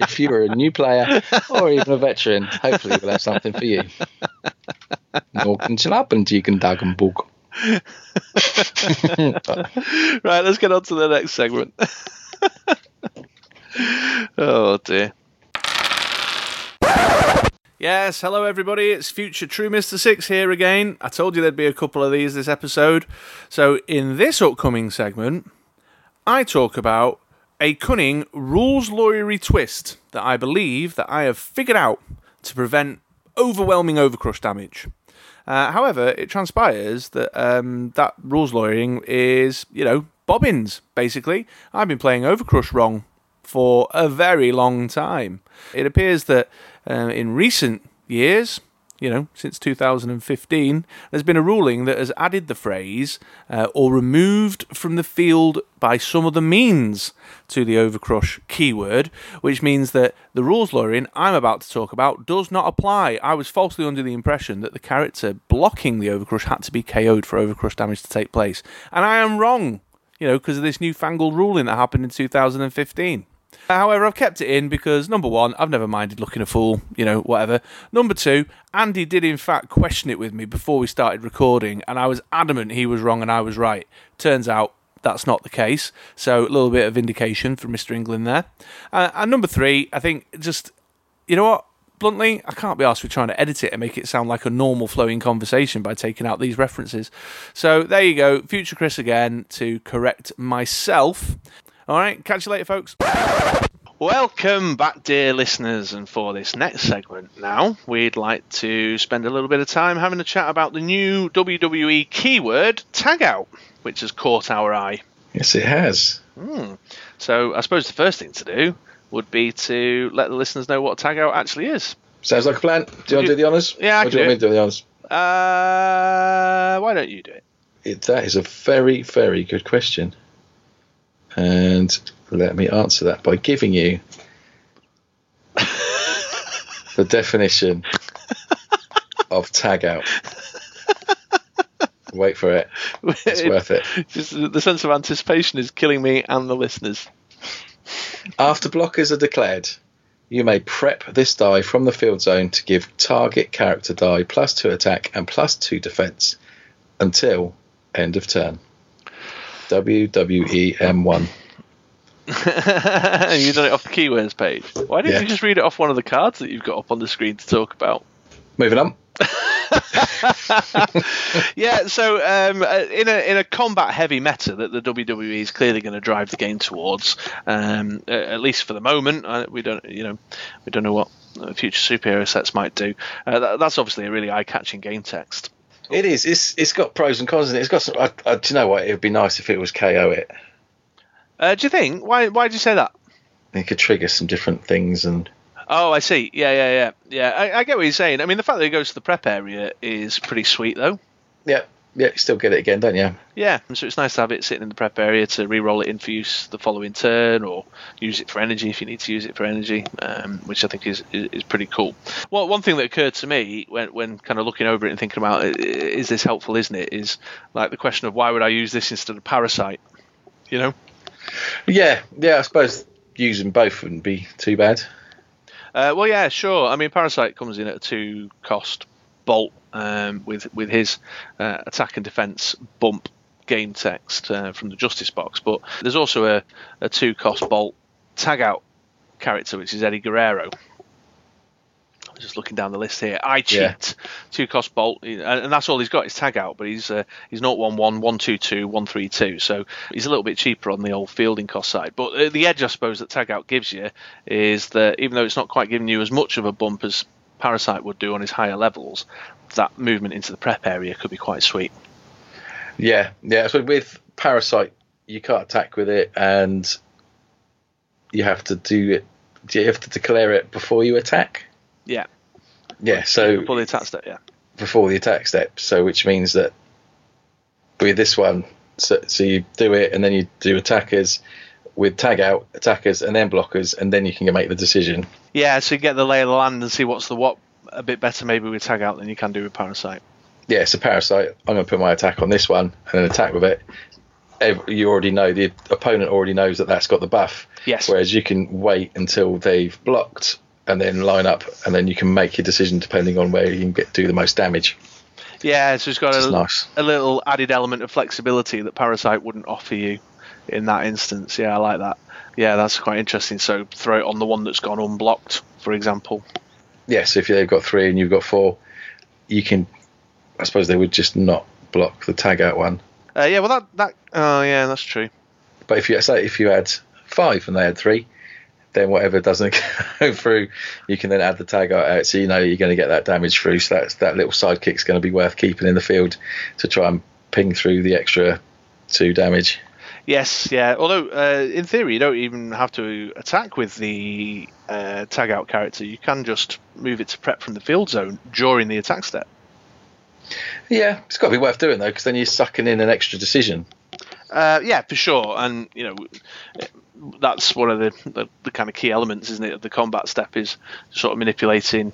If you are a new player or even a veteran, hopefully we'll have something for you. Morgen schlappen, Jigen Dagen Bug. (laughs)
right, let's get on to the next segment. (laughs) oh dear. Yes, hello everybody. It's future True Mr. Six here again. I told you there'd be a couple of these this episode. So, in this upcoming segment, I talk about a cunning rules lawyery twist that I believe that I have figured out to prevent overwhelming overcrush damage. Uh, however, it transpires that um, that rules lawyering is, you know, bobbins, basically. I've been playing Overcrush wrong
for a very long time. It appears that uh, in recent years, you know, since 2015, there's been a ruling that has added the phrase uh, or removed from the field by some other means to the overcrush keyword, which means that the rules lawyering I'm about to talk about does not apply. I was falsely under the impression that the character blocking the overcrush had to be KO'd for overcrush damage to take place. And I am wrong, you know, because of this newfangled ruling that happened in 2015. However, I've kept it in because number one, I've never minded looking a fool, you know, whatever. Number two, Andy did in fact question it with me before we started recording, and I was adamant he was wrong and I was right. Turns out that's not the case, so a little bit of vindication for Mr. England there. Uh, and number three, I think just, you know what? Bluntly, I can't be asked for trying to edit it and make it sound like a normal flowing conversation by taking out these references. So there you go, future Chris again to correct myself. All right, catch you later, folks.
Welcome back, dear listeners, and for this next segment now, we'd like to spend a little bit of time having a chat about the new WWE keyword tag out, which has caught our eye.
Yes, it has.
Hmm. So I suppose the first thing to do would be to let the listeners know what tag out actually is.
Sounds like a plan. Do you want to do the honours?
Yeah, I
or
can
do you want
do
me to do the honours?
Uh, why don't you do it?
It, that is a very, very good question. And let me answer that by giving you the definition of tag out. Wait for it. It's (laughs) worth it.
Just the sense of anticipation is killing me and the listeners.
After blockers are declared, you may prep this die from the field zone to give target character die plus two attack and plus two defense until end of turn. WWEM1. (laughs)
you've done it off the keywords page. Why didn't
Yeah.
you just read it off one of the cards that you've got up on the screen to talk about?
Moving on. (laughs)
Yeah, so um, uh, in a in a combat heavy meta that the WWE is clearly going to drive the game towards, um, at least for the moment. Uh, we don't, you know, we don't know what future superhero sets might do. Uh, that, that's obviously a really eye catching game text.
It is. It's it's got pros and cons. And it's got. Some, I, I, do you know what? It would be nice if it was KO it.
Uh, do you think? Why why did you say that?
It could trigger some different things and
Oh, I see. Yeah, yeah, yeah, yeah. I, I get what you're saying. I mean, the fact that it goes to the prep area is pretty sweet, though.
yeah, yeah. You still get it again, don't you?
Yeah, so it's nice to have it sitting in the prep area to re-roll it in for use the following turn, or use it for energy if you need to use it for energy, um, which I think is, is is pretty cool. Well, one thing that occurred to me when when kind of looking over it and thinking about it, is this helpful, isn't it? Is like the question of why would I use this instead of parasite? You know.
Yeah, yeah. I suppose using both wouldn't be too bad.
Uh, well, yeah, sure. I mean, Parasite comes in at a two cost bolt um, with with his uh, attack and defense bump game text uh, from the Justice box, but there's also a, a two cost bolt tag out character, which is Eddie Guerrero. I'm just looking down the list here. I cheat,
Yeah.
two cost bolt, and and that's all he's got is tag out, but he's uh, he's 011, 122, 132, so he's a little bit cheaper on the old fielding cost side. But uh, the edge, I suppose, that tag out gives you is that even though it's not quite giving you as much of a bump as Parasite would do on his higher levels, that movement into the prep area could be quite sweet.
Yeah, yeah. So with Parasite, you can't attack with it, and you have to do it. Do you have to declare it before you attack.
Yeah,
Yeah. So
pull the attack step. Yeah,
before the attack step. So which means that with this one, so, so you do it, and then you do attackers with tag out attackers, and then blockers, and then you can make the decision.
yeah. So you get the lay of the land and see what's the what a bit better maybe with tag out than you can do with Parasite.
Yeah, so Parasite, I'm going to put my attack on this one and then attack with it. You already know, the opponent already knows that that's got the buff.
Yes.
Whereas you can wait until they've blocked and then line up, and then you can make your decision depending on where you can get do the most damage.
Yeah, so it's got a,
nice.
a little added element of flexibility that Parasite wouldn't offer you in that instance. Yeah, I like that. Yeah, that's quite interesting. So throw it on the one that's gone unblocked, for example.
Yes, if they've got three and you've got four, you can. I suppose they would just not block the tag out one.
Uh, yeah, well that that oh yeah, that's true.
But if you say if you had five and they had three, then whatever doesn't (laughs) go through, you can then add the tag out, out so you know you're going to get that damage through. So that's that little sidekick's going to be worth keeping in the field to try and ping through the extra two damage.
Yes, yeah. Although uh, in theory you don't even have to attack with the uh, tag out character. You can just move it to prep from the field zone during the attack step.
Yeah, it's got to be worth doing though, because then you're sucking in an extra decision.
Uh, yeah, for sure. And you know, that's one of the, the, the kind of key elements, isn't it? Of the combat step is sort of manipulating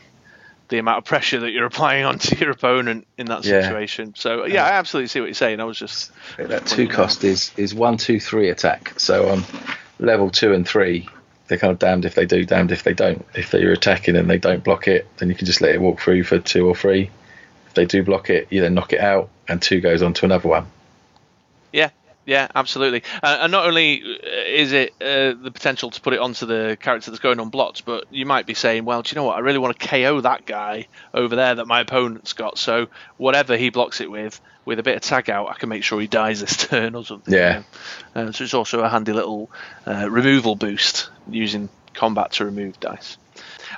the amount of pressure that you're (laughs) applying onto your opponent in that
Yeah.
situation. So yeah, I absolutely see what you're saying. I was just
That two cost is is one, two, three attack. So on level two and three, they're kind of damned if they do, damned if they don't. If they're attacking and they don't block it, then you can just let it walk through for two or three. If they do block it, you then knock it out, and two goes on to another one.
Yeah, absolutely. Uh, and not only is it uh, the potential to put it onto the character that's going unblocked, but you might be saying, well, do you know what? I really want to KO that guy over there that my opponent's got. So whatever he blocks it with, with a bit of tag out, I can make sure he dies this (laughs) turn or something.
Yeah.
you know. Uh, so it's also a handy little uh, removal boost using combat to remove dice.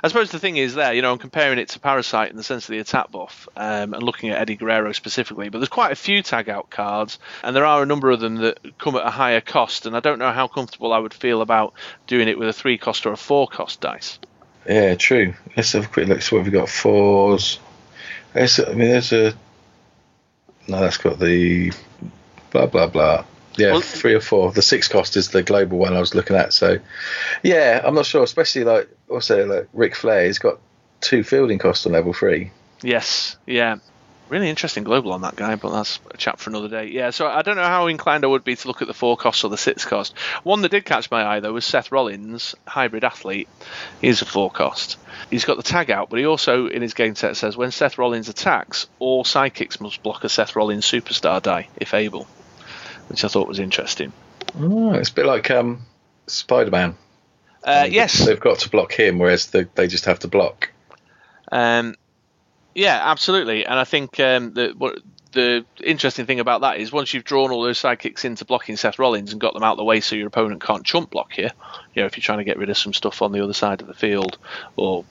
I suppose the thing is there, you know, I'm comparing it to Parasite in the sense of the attack buff um, and looking at Eddie Guerrero specifically, but there's quite a few tag out cards, and there are a number of them that come at a higher cost, and I don't know how comfortable I would feel about doing it with a three cost or a four cost dice.
Yeah, true. Let's have a quick look. So what have we got? Fours. There's, I mean, there's a. No, that's got the blah blah blah. Yeah,
Well-
three or four. The six cost is the global one I was looking at. So, yeah, I'm not sure. Especially like also like Ric Flair, he's got two fielding costs on level three.
Yes, yeah. Really interesting global on that guy, but that's a chat for another day. Yeah, so I don't know how inclined I would be to look at the four costs or the six cost. One that did catch my eye though was Seth Rollins, hybrid athlete. He's a four cost. He's got the tag out, but he also in his game set says when Seth Rollins attacks, all sidekicks must block a Seth Rollins superstar die if able, which I thought was interesting.
Oh, it's a bit like um, Spider Man.
Uh, yes,
they've got to block him, whereas the, they just have to block.
Um, yeah, absolutely. And I think um, the what, the interesting thing about that is once you've drawn all those sidekicks into blocking Seth Rollins and got them out of the way so your opponent can't chump block you, you know, if you're trying to get rid of some stuff on the other side of the field or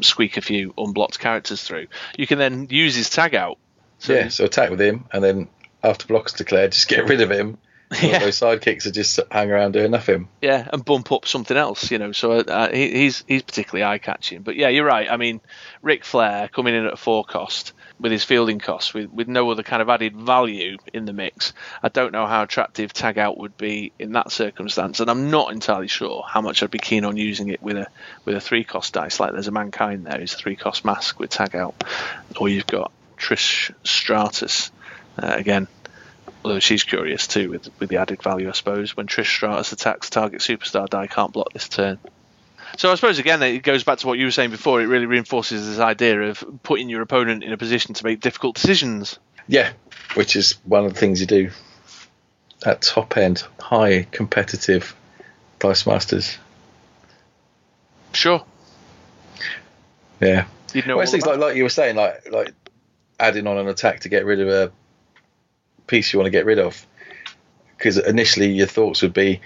squeak a few unblocked characters through, you can then use his tag out. So,
yeah, so attack with him, and then after block's declared, just get rid of him.
Yeah.
those sidekicks are just hang around doing nothing.
yeah, and bump up something else, you know. So uh, he, he's he's particularly eye catching. But yeah, you're right. I mean, Ric Flair coming in at a four cost with his fielding costs, with with no other kind of added value in the mix. I don't know how attractive tag out would be in that circumstance, and I'm not entirely sure how much I'd be keen on using it with a with a three cost dice. Like there's a mankind there, who's a three cost mask with tag out, or you've got Trish Stratus uh, again. Although she's curious too with with the added value, I suppose. When Trish Stratus attacks target superstar die can't block this turn. So I suppose again it goes back to what you were saying before. It really reinforces this idea of putting your opponent in a position to make difficult decisions.
Yeah, which is one of the things you do at top end, high competitive Dice Masters.
Sure,
Yeah.
you'd know.
well, it's things like like you were saying, like like adding on an attack to get rid of a piece you want to get rid of. Because initially your thoughts would be,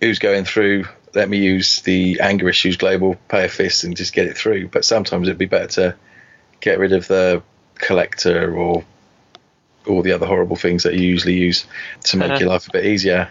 who's going through? Let me use the anger issues global, pay a fist, and just get it through. But sometimes it'd be better to get rid of the collector or all the other horrible things that you usually use to make
Uh-huh. (laughs)
your life a bit easier.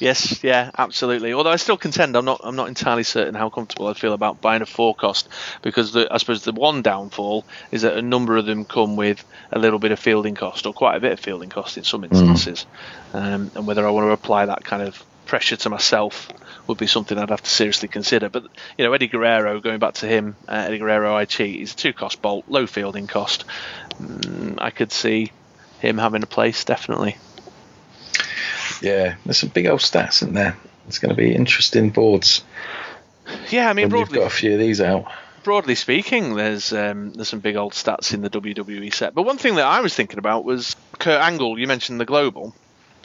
Yes, yeah, absolutely. Although I still contend, I'm not, I'm not entirely certain how comfortable I'd feel about buying a four cost because the, I suppose the one downfall is that a number of them come with a little bit of fielding cost or quite a bit of fielding cost in some instances, um, and whether I want to apply that kind of pressure to myself would be something I'd have to seriously consider. But you know, Eddie Guerrero, going back to him, uh, Eddie Guerrero, I cheat. He's a two cost bolt, low fielding cost. Mm, I could see him having a place definitely.
Yeah, there's some big old stats, isn't there? It's going to be interesting boards
Yeah, I mean,
when you've
broadly,
got a few of these out.
broadly speaking, there's um, there's some big old stats in the WWE set. But one thing that I was thinking about was Kurt Angle. You mentioned the global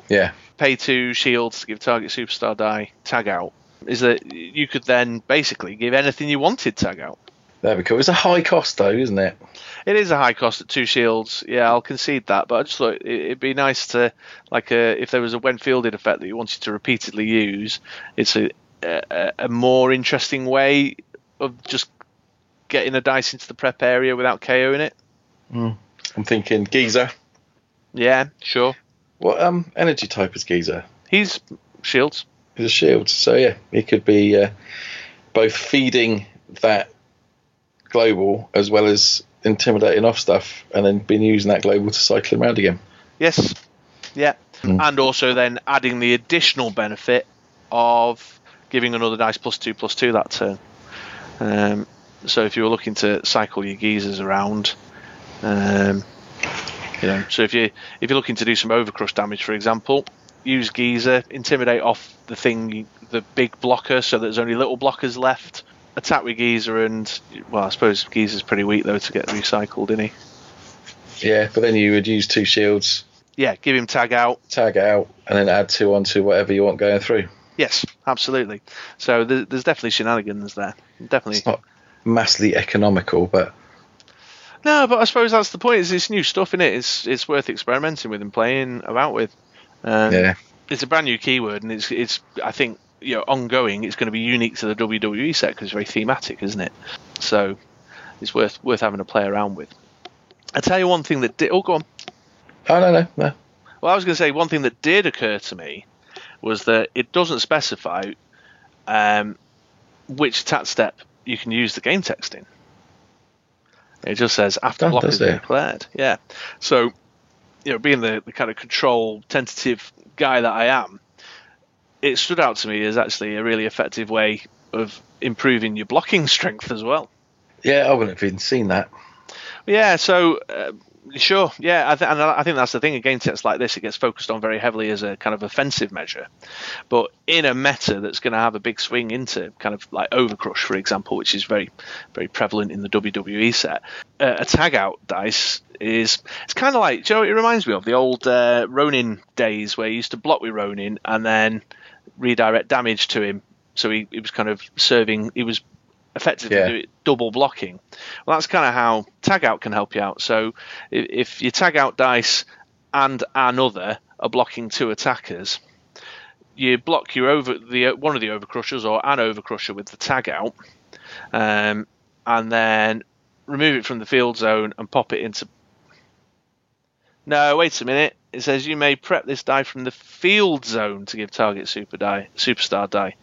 Yeah,
pay two shields to give target superstar die tag out. Is that you could then basically give anything you wanted tag out.
That'd be cool. It's a high cost though, isn't it?
It is a high cost at two shields. Yeah, I'll concede that. But I just thought it- it'd be nice to like a, if there was a when fielded effect that you wanted to repeatedly use. It's a a, a more interesting way of just getting a dice into the prep area without KOing it.
I'm thinking Geezer.
Yeah, sure.
What um energy type is Geezer?
He's shields.
He's a shield. So yeah, he could be uh, both feeding that global as well as intimidating off stuff, and then been using that global to cycle him around again.
Yes. Yeah.
Mm.
And also then adding the additional benefit of giving another dice plus two plus two that turn. Um, so if you were looking to cycle your geezers around, um, you know, so if you if you're looking to do some overcrush damage, for example, use geezer, intimidate off the thing, the big blocker, so there's only little blockers left. Attack with geezer, and well, I suppose geezer's pretty weak though to get recycled, isn't he?
Yeah, but then you would use two shields,
Yeah, give him tag out,
tag out, and then add two onto whatever you want going through.
Yes, absolutely. So there, there's definitely shenanigans there. Definitely.
It's not massively economical, but
No, but I suppose that's the point. Is it's new stuff in it. It's it's worth experimenting with and playing about with. Um,
yeah,
It's a brand new keyword, and it's it's I think you know ongoing. It's going to be unique to the WWE set because it's very thematic, isn't it? So it's worth worth having a play around with. I tell you one thing that did. Oh, go on.
oh no, no, no.
Well, I was going to say one thing that did occur to me was that it doesn't specify um, which tat step you can use the game text in. It just says after
Oh,
block
does
has been
it?
declared. Yeah. So, you know, being the, the kind of control tentative guy that I am, it stood out to me as actually a really effective way of improving your blocking strength as well.
Yeah, I wouldn't have even seen that.
Yeah, so uh, sure, yeah, I th- and I think that's the thing. Again, sets like this, it gets focused on very heavily as a kind of offensive measure, but in a meta that's going to have a big swing into kind of like Overcrush, for example, which is very, very prevalent in the WWE set. Uh, a tag out dice is it's kind of like do you know what it reminds me of the old uh, Ronin days where you used to block with Ronin and then redirect damage to him, so he, he was kind of serving. He was effectively
Yeah.
double blocking. Well, that's kind of how tag out can help you out. So if, if you tag out dice and another are blocking two attackers, you block your over the one of the overcrushers or an overcrusher with the tag out, um, and then remove it from the field zone and pop it into. No, wait a minute. It says you may prep this die from the field zone to give target super die, superstar die.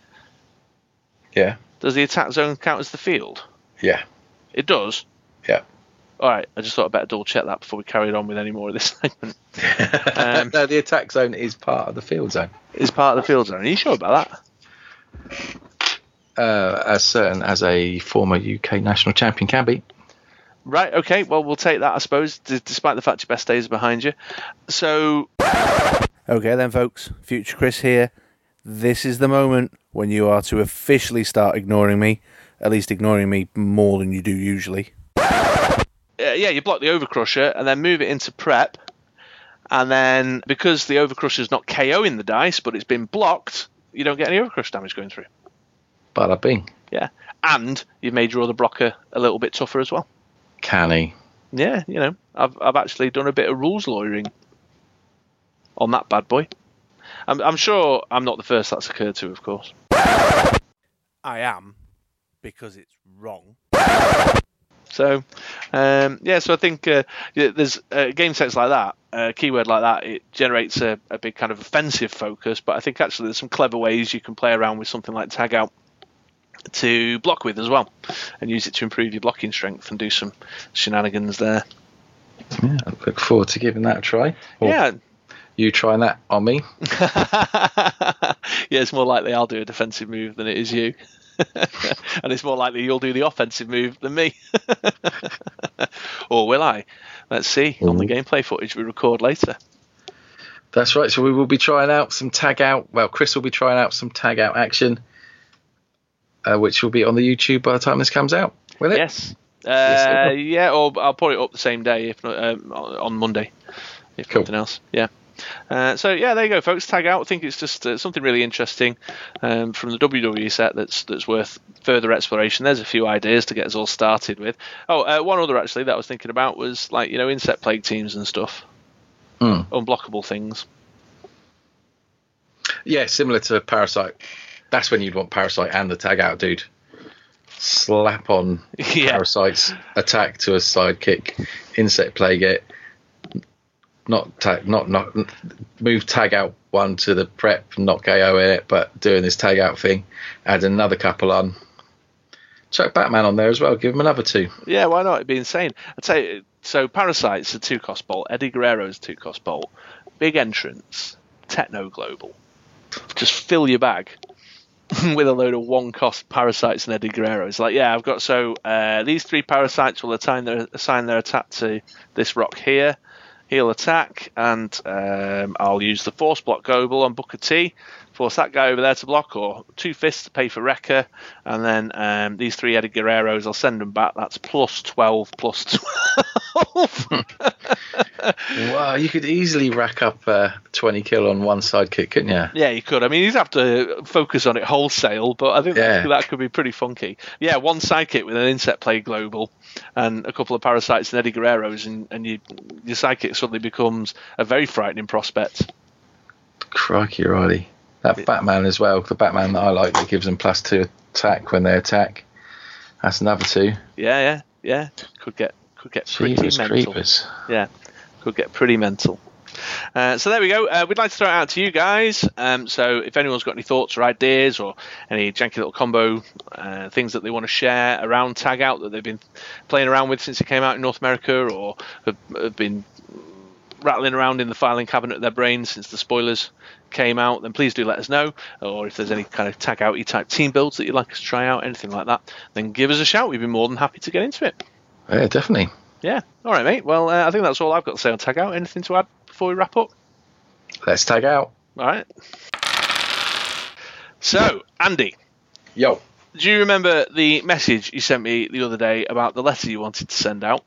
Yeah,
Does the attack zone count as the field?
yeah,
It does.
yeah.
All right. I just thought I'd better double check that before we carried on with any more of this (laughs) segment. (laughs) Um,
no, the attack zone is part of the field zone.
Is part of the field zone. Are you sure about that?
Uh, as certain as a former UK national champion can be.
Right. Okay. Well, we'll take that, I suppose, d- despite the fact your best days are behind you. So,
Okay, then, folks. Future Chris here. This is the moment when you are to officially start ignoring me. At least ignoring me more than you do usually.
uh, yeah, you block the overcrusher and then move it into prep. And then, because the overcrusher's not KOing the dice, but it's been blocked, you don't get any overcrush damage going through.
Bada bing.
Yeah. And you've made your other blocker a little bit tougher as well.
Canny.
Yeah, you know, I've I've actually done a bit of rules lawyering on that bad boy. I'm I'm sure I'm not the first that's occurred to, of course.
I am, because it's wrong.
So, um, yeah, so I think uh, there's uh, game sets like that, a keyword like that, it generates a, a big kind of offensive focus. But I think actually there's some clever ways you can play around with something like tag out to block with as well, and use it to improve your blocking strength and do some shenanigans there.
Yeah, I look forward to giving that a try. Or
Yeah,
You trying that on me? (laughs)
yeah, it's more likely I'll do a defensive move than it is you. (laughs) and it's more likely you'll do the offensive move than me. (laughs) or will I? Let's see on the gameplay footage we record later.
That's right. So we will be trying out some tag out. Well, Chris will be trying out some tag out action, uh, which will be on the YouTube by the time this comes out. Will it?
Yes. Uh,
will.
yeah, or I'll put it up the same day, if not um, on Monday, if
Cool.
nothing else. Yeah. Uh, so yeah, there you go, folks. Tag out. I think it's just uh, something really interesting um, from the WWE set that's that's worth further exploration. There's a few ideas to get us all started with. Oh, uh, one other actually that I was thinking about was like you know insect plague teams and stuff,
Hmm.
unblockable things.
Yeah, similar to Parasite. That's when you'd want Parasite and the tag out dude. Slap on (laughs)
Yeah.
Parasite's attack to a sidekick, insect plague it, not tag, not not move tag out one to the prep, not KO in it, but doing this tag out thing. Add another couple on. Chuck Batman on there as well. Give him another two.
Yeah, why not? It'd be insane. I'd say so. Parasite's a two cost bolt. Eddie Guerrero's two cost bolt. Big entrance. Techno Global. Just fill your bag (laughs) with a load of one cost parasites and Eddie Guerrero. It's like, yeah, I've got so uh, these three parasites will assign their assign their attack to this rock here. He'll attack, and um, I'll use the force block global on Booker T. Force that guy over there to block, or two fists to pay for Wrecker, and then um, these three Eddie Guerreros, I'll send them back. That's plus twelve, plus twelve. (laughs)
Wow, you could easily rack up uh, 20 kill on one sidekick, couldn't you?
Yeah, you could. I mean, you'd have to focus on it wholesale, but I think
Yeah.
that, that could be pretty funky. Yeah, one sidekick with an insect plague global and a couple of parasites and Eddie Guerreros, and, and you, your sidekick suddenly becomes a very frightening prospect.
Crikey, Riley. That Batman as well, the Batman that I like that gives them plus two attack when they attack. That's another two.
Yeah, yeah, yeah. Could get could get pretty mental.
creepers.
Yeah, could get pretty mental. Uh, so there we go. Uh, we'd like to throw it out to you guys. Um, so if anyone's got any thoughts or ideas or any janky little combo uh, things that they want to share around Tag Out that they've been playing around with since it came out in North America or have, have been rattling around in the filing cabinet of their brains since the spoilers came out, then please do let us know. Or if there's any kind of Tag Outy type team builds that you'd like us to try out, anything like that, then give us a shout. We'd be more than happy to get into it.
Yeah, definitely.
Yeah. All right, mate. Well, uh, I think that's all I've got to say on Tag Out. Anything to add before we wrap up?
Let's tag out.
All right. So, Andy,
Yo.
do you remember the message you sent me the other day about the letter you wanted to send out?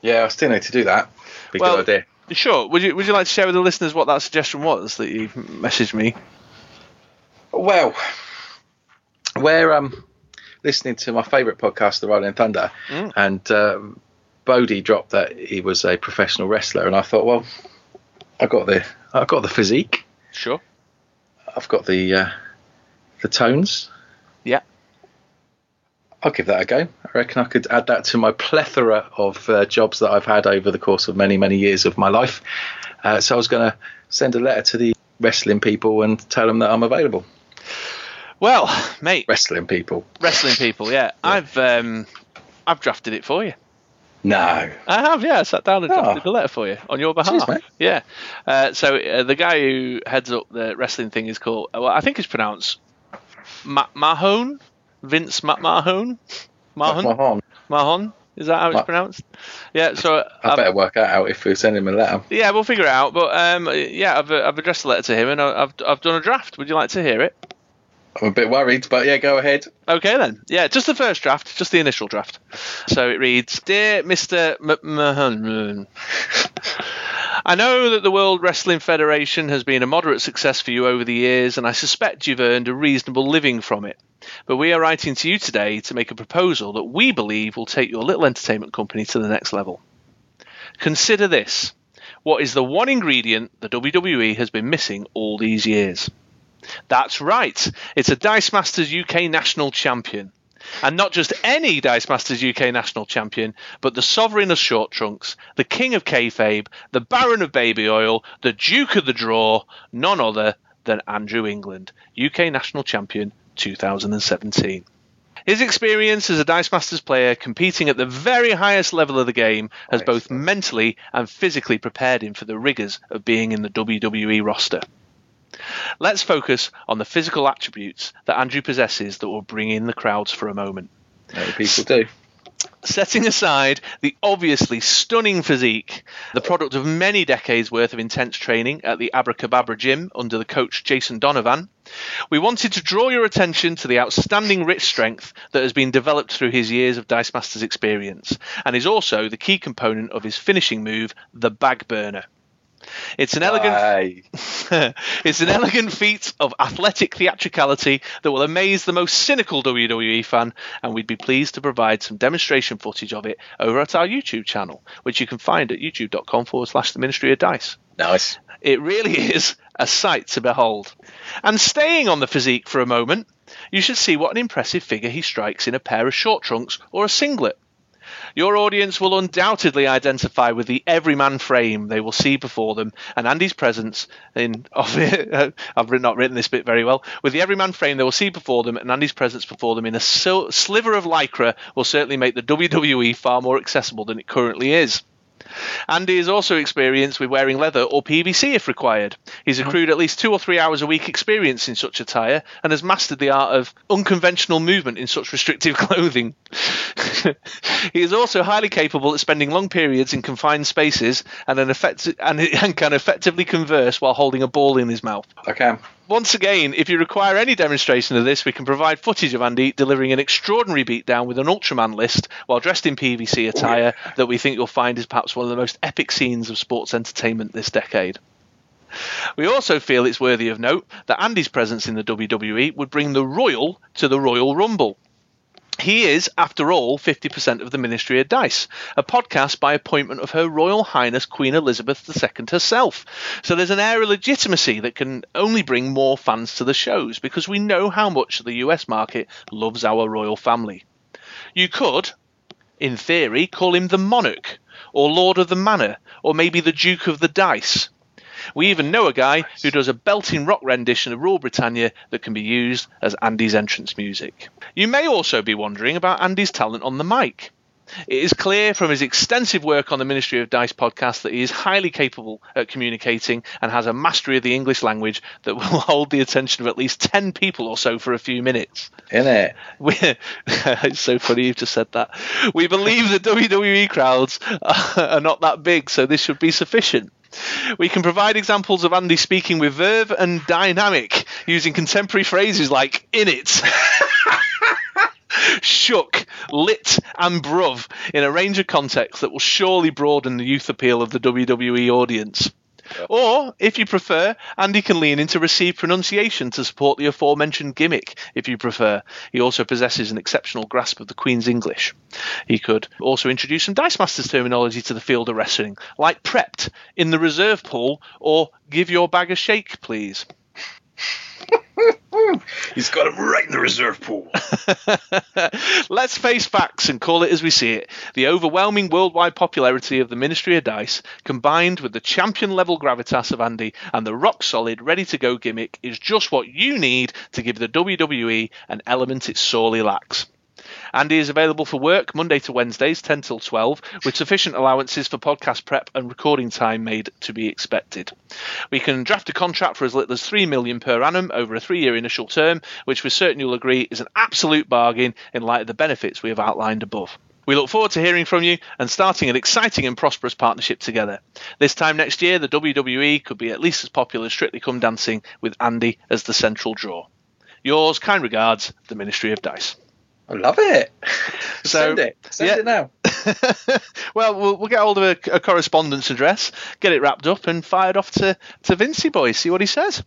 Yeah, I still need to do that. Big
Well-
good idea.
Sure. Would you Would you like to share with the listeners what that suggestion was that you messaged me?
Well, we're um, listening to my favourite podcast, The Rolling Thunder,
Mm.
and um, Bodie dropped that he was a professional wrestler, and I thought, well, I got the I got the physique,
Sure.
I've got the uh, the tones.
Yeah.
I'll give that a go. I reckon I could add that to my plethora of uh, jobs that I've had over the course of many, many years of my life. Uh, so I was going to send a letter to the wrestling people and tell them that I'm available.
Well, mate,
Wrestling people.
wrestling people. Yeah, I've um, I've drafted it for you.
No.
I have, yeah. I sat down and
Oh.
drafted the letter for you on your behalf. Yeah. Uh, so uh, the guy who heads up the wrestling thing is called. Well, I think it's pronounced Ma- Mahone. Vince Ma- Mahone. Mahon.
Mahon.
Is that how it's
Ma-
pronounced? Yeah. So
I
I've-
better work that out if we send him a letter.
yeah, we'll figure it out. But um, yeah, I've, uh, I've addressed the letter to him and I- I've I've done a draft. Would you like to hear it?
I'm a bit worried, but yeah, go ahead.
Okay then. Yeah, just the first draft, just the initial draft. So it reads, "Dear Mr. McMahon, (laughs) I know that the World Wrestling Federation has been a moderate success for you over the years, and I suspect you've earned a reasonable living from it. But we are writing to you today to make a proposal that we believe will take your little entertainment company to the next level. Consider this: what is the one ingredient the WWE has been missing all these years?" That's right. It's a Dice Masters UK National Champion. And not just any Dice Masters UK National Champion, but the Sovereign of Short Trunks, the King of Kayfabe, the Baron of Baby Oil, the Duke of the Draw, none other than Andrew England, UK National Champion 2017. His experience as a Dice Masters player competing at the very highest level of the game has both mentally and physically prepared him for the rigours of being in the WWE roster. Let's focus on the physical attributes that Andrew possesses that will bring in the crowds for a moment.
Many people do.
Setting aside the obviously stunning physique, the product of many decades worth of intense training at the Abracababra gym under the coach Jason Donovan, we wanted to draw your attention to the outstanding wrist strength that has been developed through his years of Dice Masters experience and is also the key component of his finishing move, the bag burner. It's an elegant (laughs) it's an elegant feat of athletic theatricality that will amaze the most cynical WWE fan, and we'd be pleased to provide some demonstration footage of it over at our YouTube channel, which you can find at youtube.com forward slash the Ministry of Dice.
Nice.
It really is a sight to behold. And staying on the physique for a moment, you should see what an impressive figure he strikes in a pair of short trunks or a singlet. Your audience will undoubtedly identify with the everyman frame they will see before them, and Andy's presence in. (laughs) Of, uh, I've not written this bit very well. With the everyman frame they will see before them, and Andy's presence before them in a sliver of lycra will certainly make the WWE far more accessible than it currently is. Andy is also experienced with wearing leather or PVC if required. He's hmm. accrued at least two or three hours a week experience in such attire and has mastered the art of unconventional movement in such restrictive (laughs) clothing. (laughs) he is also highly capable at spending long periods in confined spaces and, an and, (laughs) and can effectively converse while holding a ball in his mouth.
I can.
Once again, if you require any demonstration of this, we can provide footage of Andy delivering an extraordinary beatdown with an Ultraman list while dressed in PVC oh, attire that we think you'll find is perhaps one of the most epic scenes of sports entertainment this decade. We also feel it's worthy of note that Andy's presence in the WWE would bring the Royal to the Royal Rumble. He is, after all, 50% of the Ministry of Dice, a podcast by appointment of Her Royal Highness Queen Elizabeth II herself. So there's an air of legitimacy that can only bring more fans to the shows because we know how much the US market loves our royal family. You could, in theory, call him the Monarch, or Lord of the Manor, or maybe the Duke of the Dice. We even know a guy who does a belting rock rendition of Rule Britannia that can be used as Andy's entrance music. You may also be wondering about Andy's talent on the mic. It is clear from his extensive work on the Ministry of Dice podcast that he is highly capable at communicating and has a mastery of the English language that will (laughs) hold the attention of at least 10 people or so for a few minutes.
In it. (laughs)
It's so funny you've just said that. We believe the (laughs) WWE crowds are not that big, so this should be sufficient. We can provide examples of Andy speaking with verve and dynamic, using contemporary phrases like in it. (laughs) shook, lit, and bruv in a range of contexts that will surely broaden the youth appeal of the WWE audience. Or, if you prefer, Andy can lean into received pronunciation to support the aforementioned gimmick, if you prefer. He also possesses an exceptional grasp of the Queen's English. He could also introduce some Dice Masters terminology to the field of wrestling, like prepped, in the reserve pool, or give your bag a shake, please. (laughs)
He's got him right in the reserve pool. (laughs)
Let's face facts and call it as we see it. The overwhelming worldwide popularity of the Ministry of Dice, combined with the champion level gravitas of Andy and the rock solid, ready to go gimmick, is just what you need to give the WWE an element it sorely lacks. Andy is available for work Monday to Wednesdays, 10 till 12, with sufficient allowances for podcast prep and recording time made to be expected. We can draft a contract for as little as 3 million per annum over a 3-year initial term, which we're certain you'll agree is an absolute bargain in light of the benefits we have outlined above. We look forward to hearing from you and starting an exciting and prosperous partnership together. This time next year, the WWE could be at least as popular as Strictly Come Dancing with Andy as the central draw. Yours, kind regards, the Ministry of Dice.
I love it. (laughs)
So,
Send it. Send
yeah.
it now. (laughs)
well, well, we'll get hold of a, a correspondence address, get it wrapped up, and fired off to, to Vincey Boy, see what he says.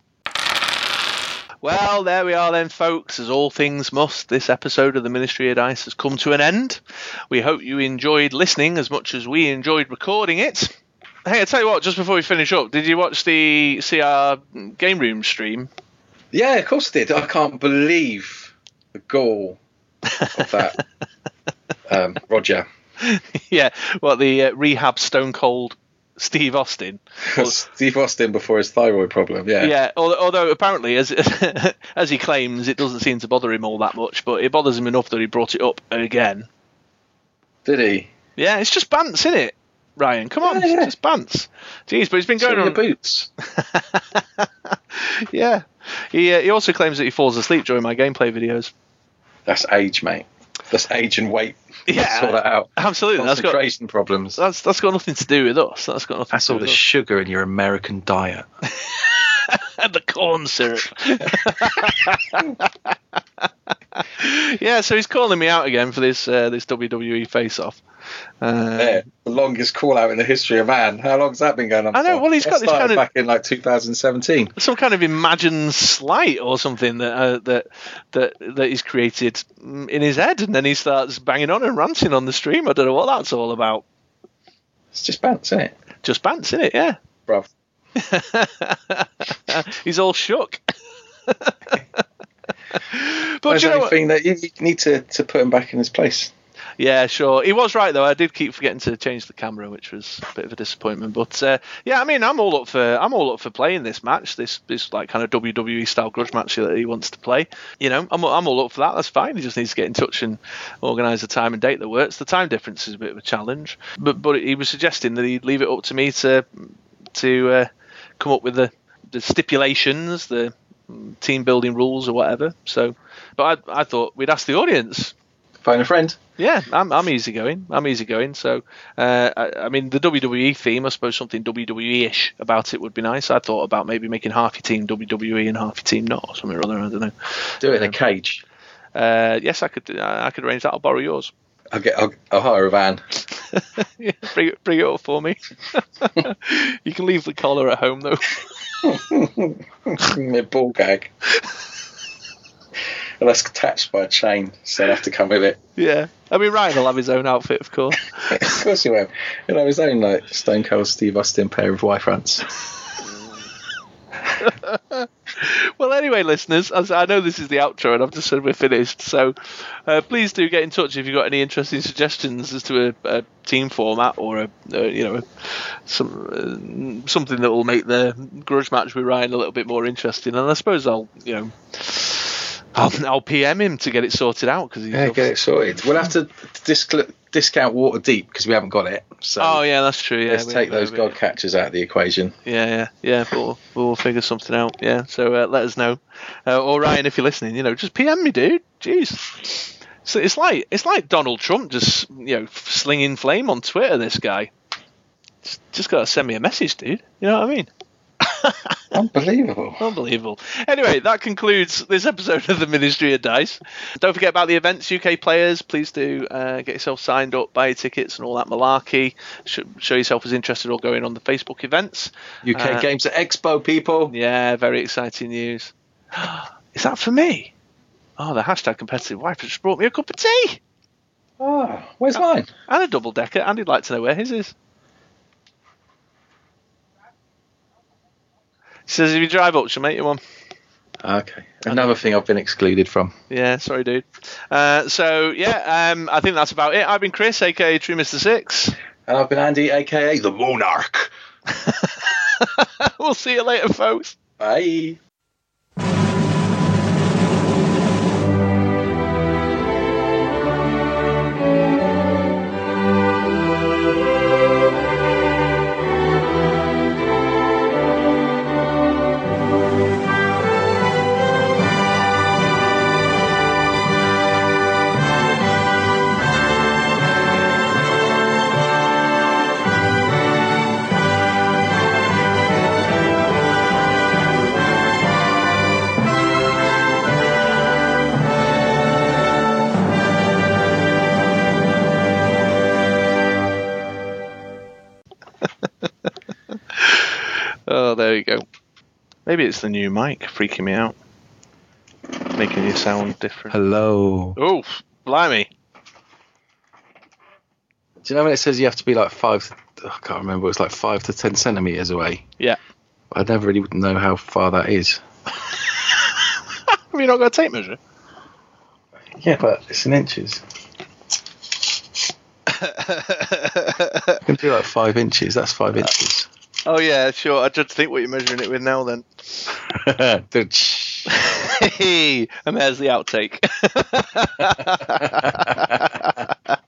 Well, there we are then, folks. As all things must, this episode of the Ministry of Dice has come to an end. We hope you enjoyed listening as much as we enjoyed recording it. Hey, I tell you what, just before we finish up, did you watch the CR Game Room stream?
Yeah, of course I did. I can't believe the goal of that. um, Roger. (laughs)
yeah, what the uh, rehab Stone Cold Steve Austin? (laughs)
Steve Austin before his thyroid problem. Yeah.
Yeah, although, although apparently, as (laughs) as he claims, it doesn't seem to bother him all that much, but it bothers him enough that he brought it up again.
Did he?
Yeah, it's just bants, isn't it, Ryan? Come on,
Yeah, yeah.
it's just bants. Jeez, but he's been going on.
your boots.
yeah, he uh, he also claims that he falls asleep during my gameplay videos.
That's age, mate. That's age and weight. (laughs)
Yeah,
sort that out.
Absolutely, that's got
problems.
that's that's got nothing to do with us. That's got nothing to do with us.
That's all the
with
sugar in your American diet.
and (laughs) (laughs) the corn syrup. yeah, so he's calling me out again for this uh, this WWE face off. Uh,
Yeah, the longest call out in the history of man. How long's that been going on?
I know,
for?
well, he's
That
got this kind of-
back in like 2017.
some kind of imagined slight or something that uh, that that that he's created in his head, and then he starts banging on and ranting on the stream. I don't know what that's all about.
It's just bounce, isn't it,
Just bants, in it? Yeah.
bruv? (laughs)
he's all shook. (laughs) but
There's
you know what?
anything that you, you need to, to put him back in his place.
Yeah, sure. He was right though. I did keep forgetting to change the camera, which was a bit of a disappointment. But uh, yeah, I mean, I'm all up for I'm all up for playing this match. This this like kind of WWE style grudge match that he wants to play. You know, I'm I'm all up for that. That's fine. He just needs to get in touch and organise a time and date that works. The time difference is a bit of a challenge, but but he was suggesting that he'd leave it up to me to to uh, come up with the the stipulations, the team building rules or whatever. So, but I, I thought we'd ask the audience.
Find a friend.
Yeah, I'm, I'm easygoing. I'm easygoing. So, uh, I, I mean, the WWE theme, I suppose something WWE-ish about it would be nice. I thought about maybe making half your team WWE and half your team not, or something or other. I don't know.
Do it in a cage.
Uh, yes, I could. I could arrange that. I'll borrow yours.
I'll get. I'll, I'll hire a van. (laughs)
yeah, bring it, bring it up for me. (laughs) you can leave the collar at home though. (laughs)
My ball gag. That's attached by a chain, so I have to come with it.
Yeah, I mean Ryan will have his own outfit, of course. (laughs)
of course he will. He'll have his own like Stone Cold Steve Austin pair of Y fronts. (laughs)
well, anyway, listeners, as I know this is the outro, and I've just said we're finished. So, uh, please do get in touch if you've got any interesting suggestions as to a, a team format or a, a you know some uh, something that will make the grudge match with Ryan a little bit more interesting. And I suppose I'll you know. I'll, I'll PM him to get it sorted out because
yeah, get it sorted. We'll have to disc- discount Waterdeep because we haven't got it. So
oh yeah, that's true. Yeah,
let's take those god catchers out of the equation.
Yeah, yeah, yeah. We'll we'll figure something out. Yeah. So uh, let us know, uh, or Ryan, if you're listening, you know, just PM me, dude. Jeez. So it's like it's like Donald Trump just you know slinging flame on Twitter. This guy just, just got to send me a message, dude. You know what I mean? (laughs)
Unbelievable.
Unbelievable. Anyway, that concludes this episode of the Ministry of Dice. Don't forget about the events, UK players. Please do uh, get yourself signed up, buy your tickets, and all that malarkey. Show yourself as interested or going on the Facebook events.
UK uh, Games at Expo, people.
Yeah, very exciting news. (gasps) Is that for me? Oh, the hashtag competitive wife just brought me a cup of tea.
Oh, where's mine?
And a double decker. Andy'd like to know where his is. Says if you drive up, she'll make you one.
Okay. Another thing I've been excluded from.
Yeah, sorry, dude. Uh, so yeah, um, I think that's about it. I've been Chris, aka True Mister Six,
and I've been Andy, aka the Monarch. (laughs)
we'll see you later, folks.
Bye.
Oh, there you go. Maybe it's the new mic freaking me out, making you sound different.
Hello.
Oh, blimey!
Do you know when it says you have to be like five? Oh, I can't remember. It's like five to ten centimeters away.
Yeah.
I never really know how far that is. (laughs)
Have you not got a tape measure?
Yeah, but it's in inches. (laughs) I can do like five inches. That's five inches.
Oh yeah, sure. I just think what you're measuring it with now. Then. (laughs) and there's the outtake. (laughs)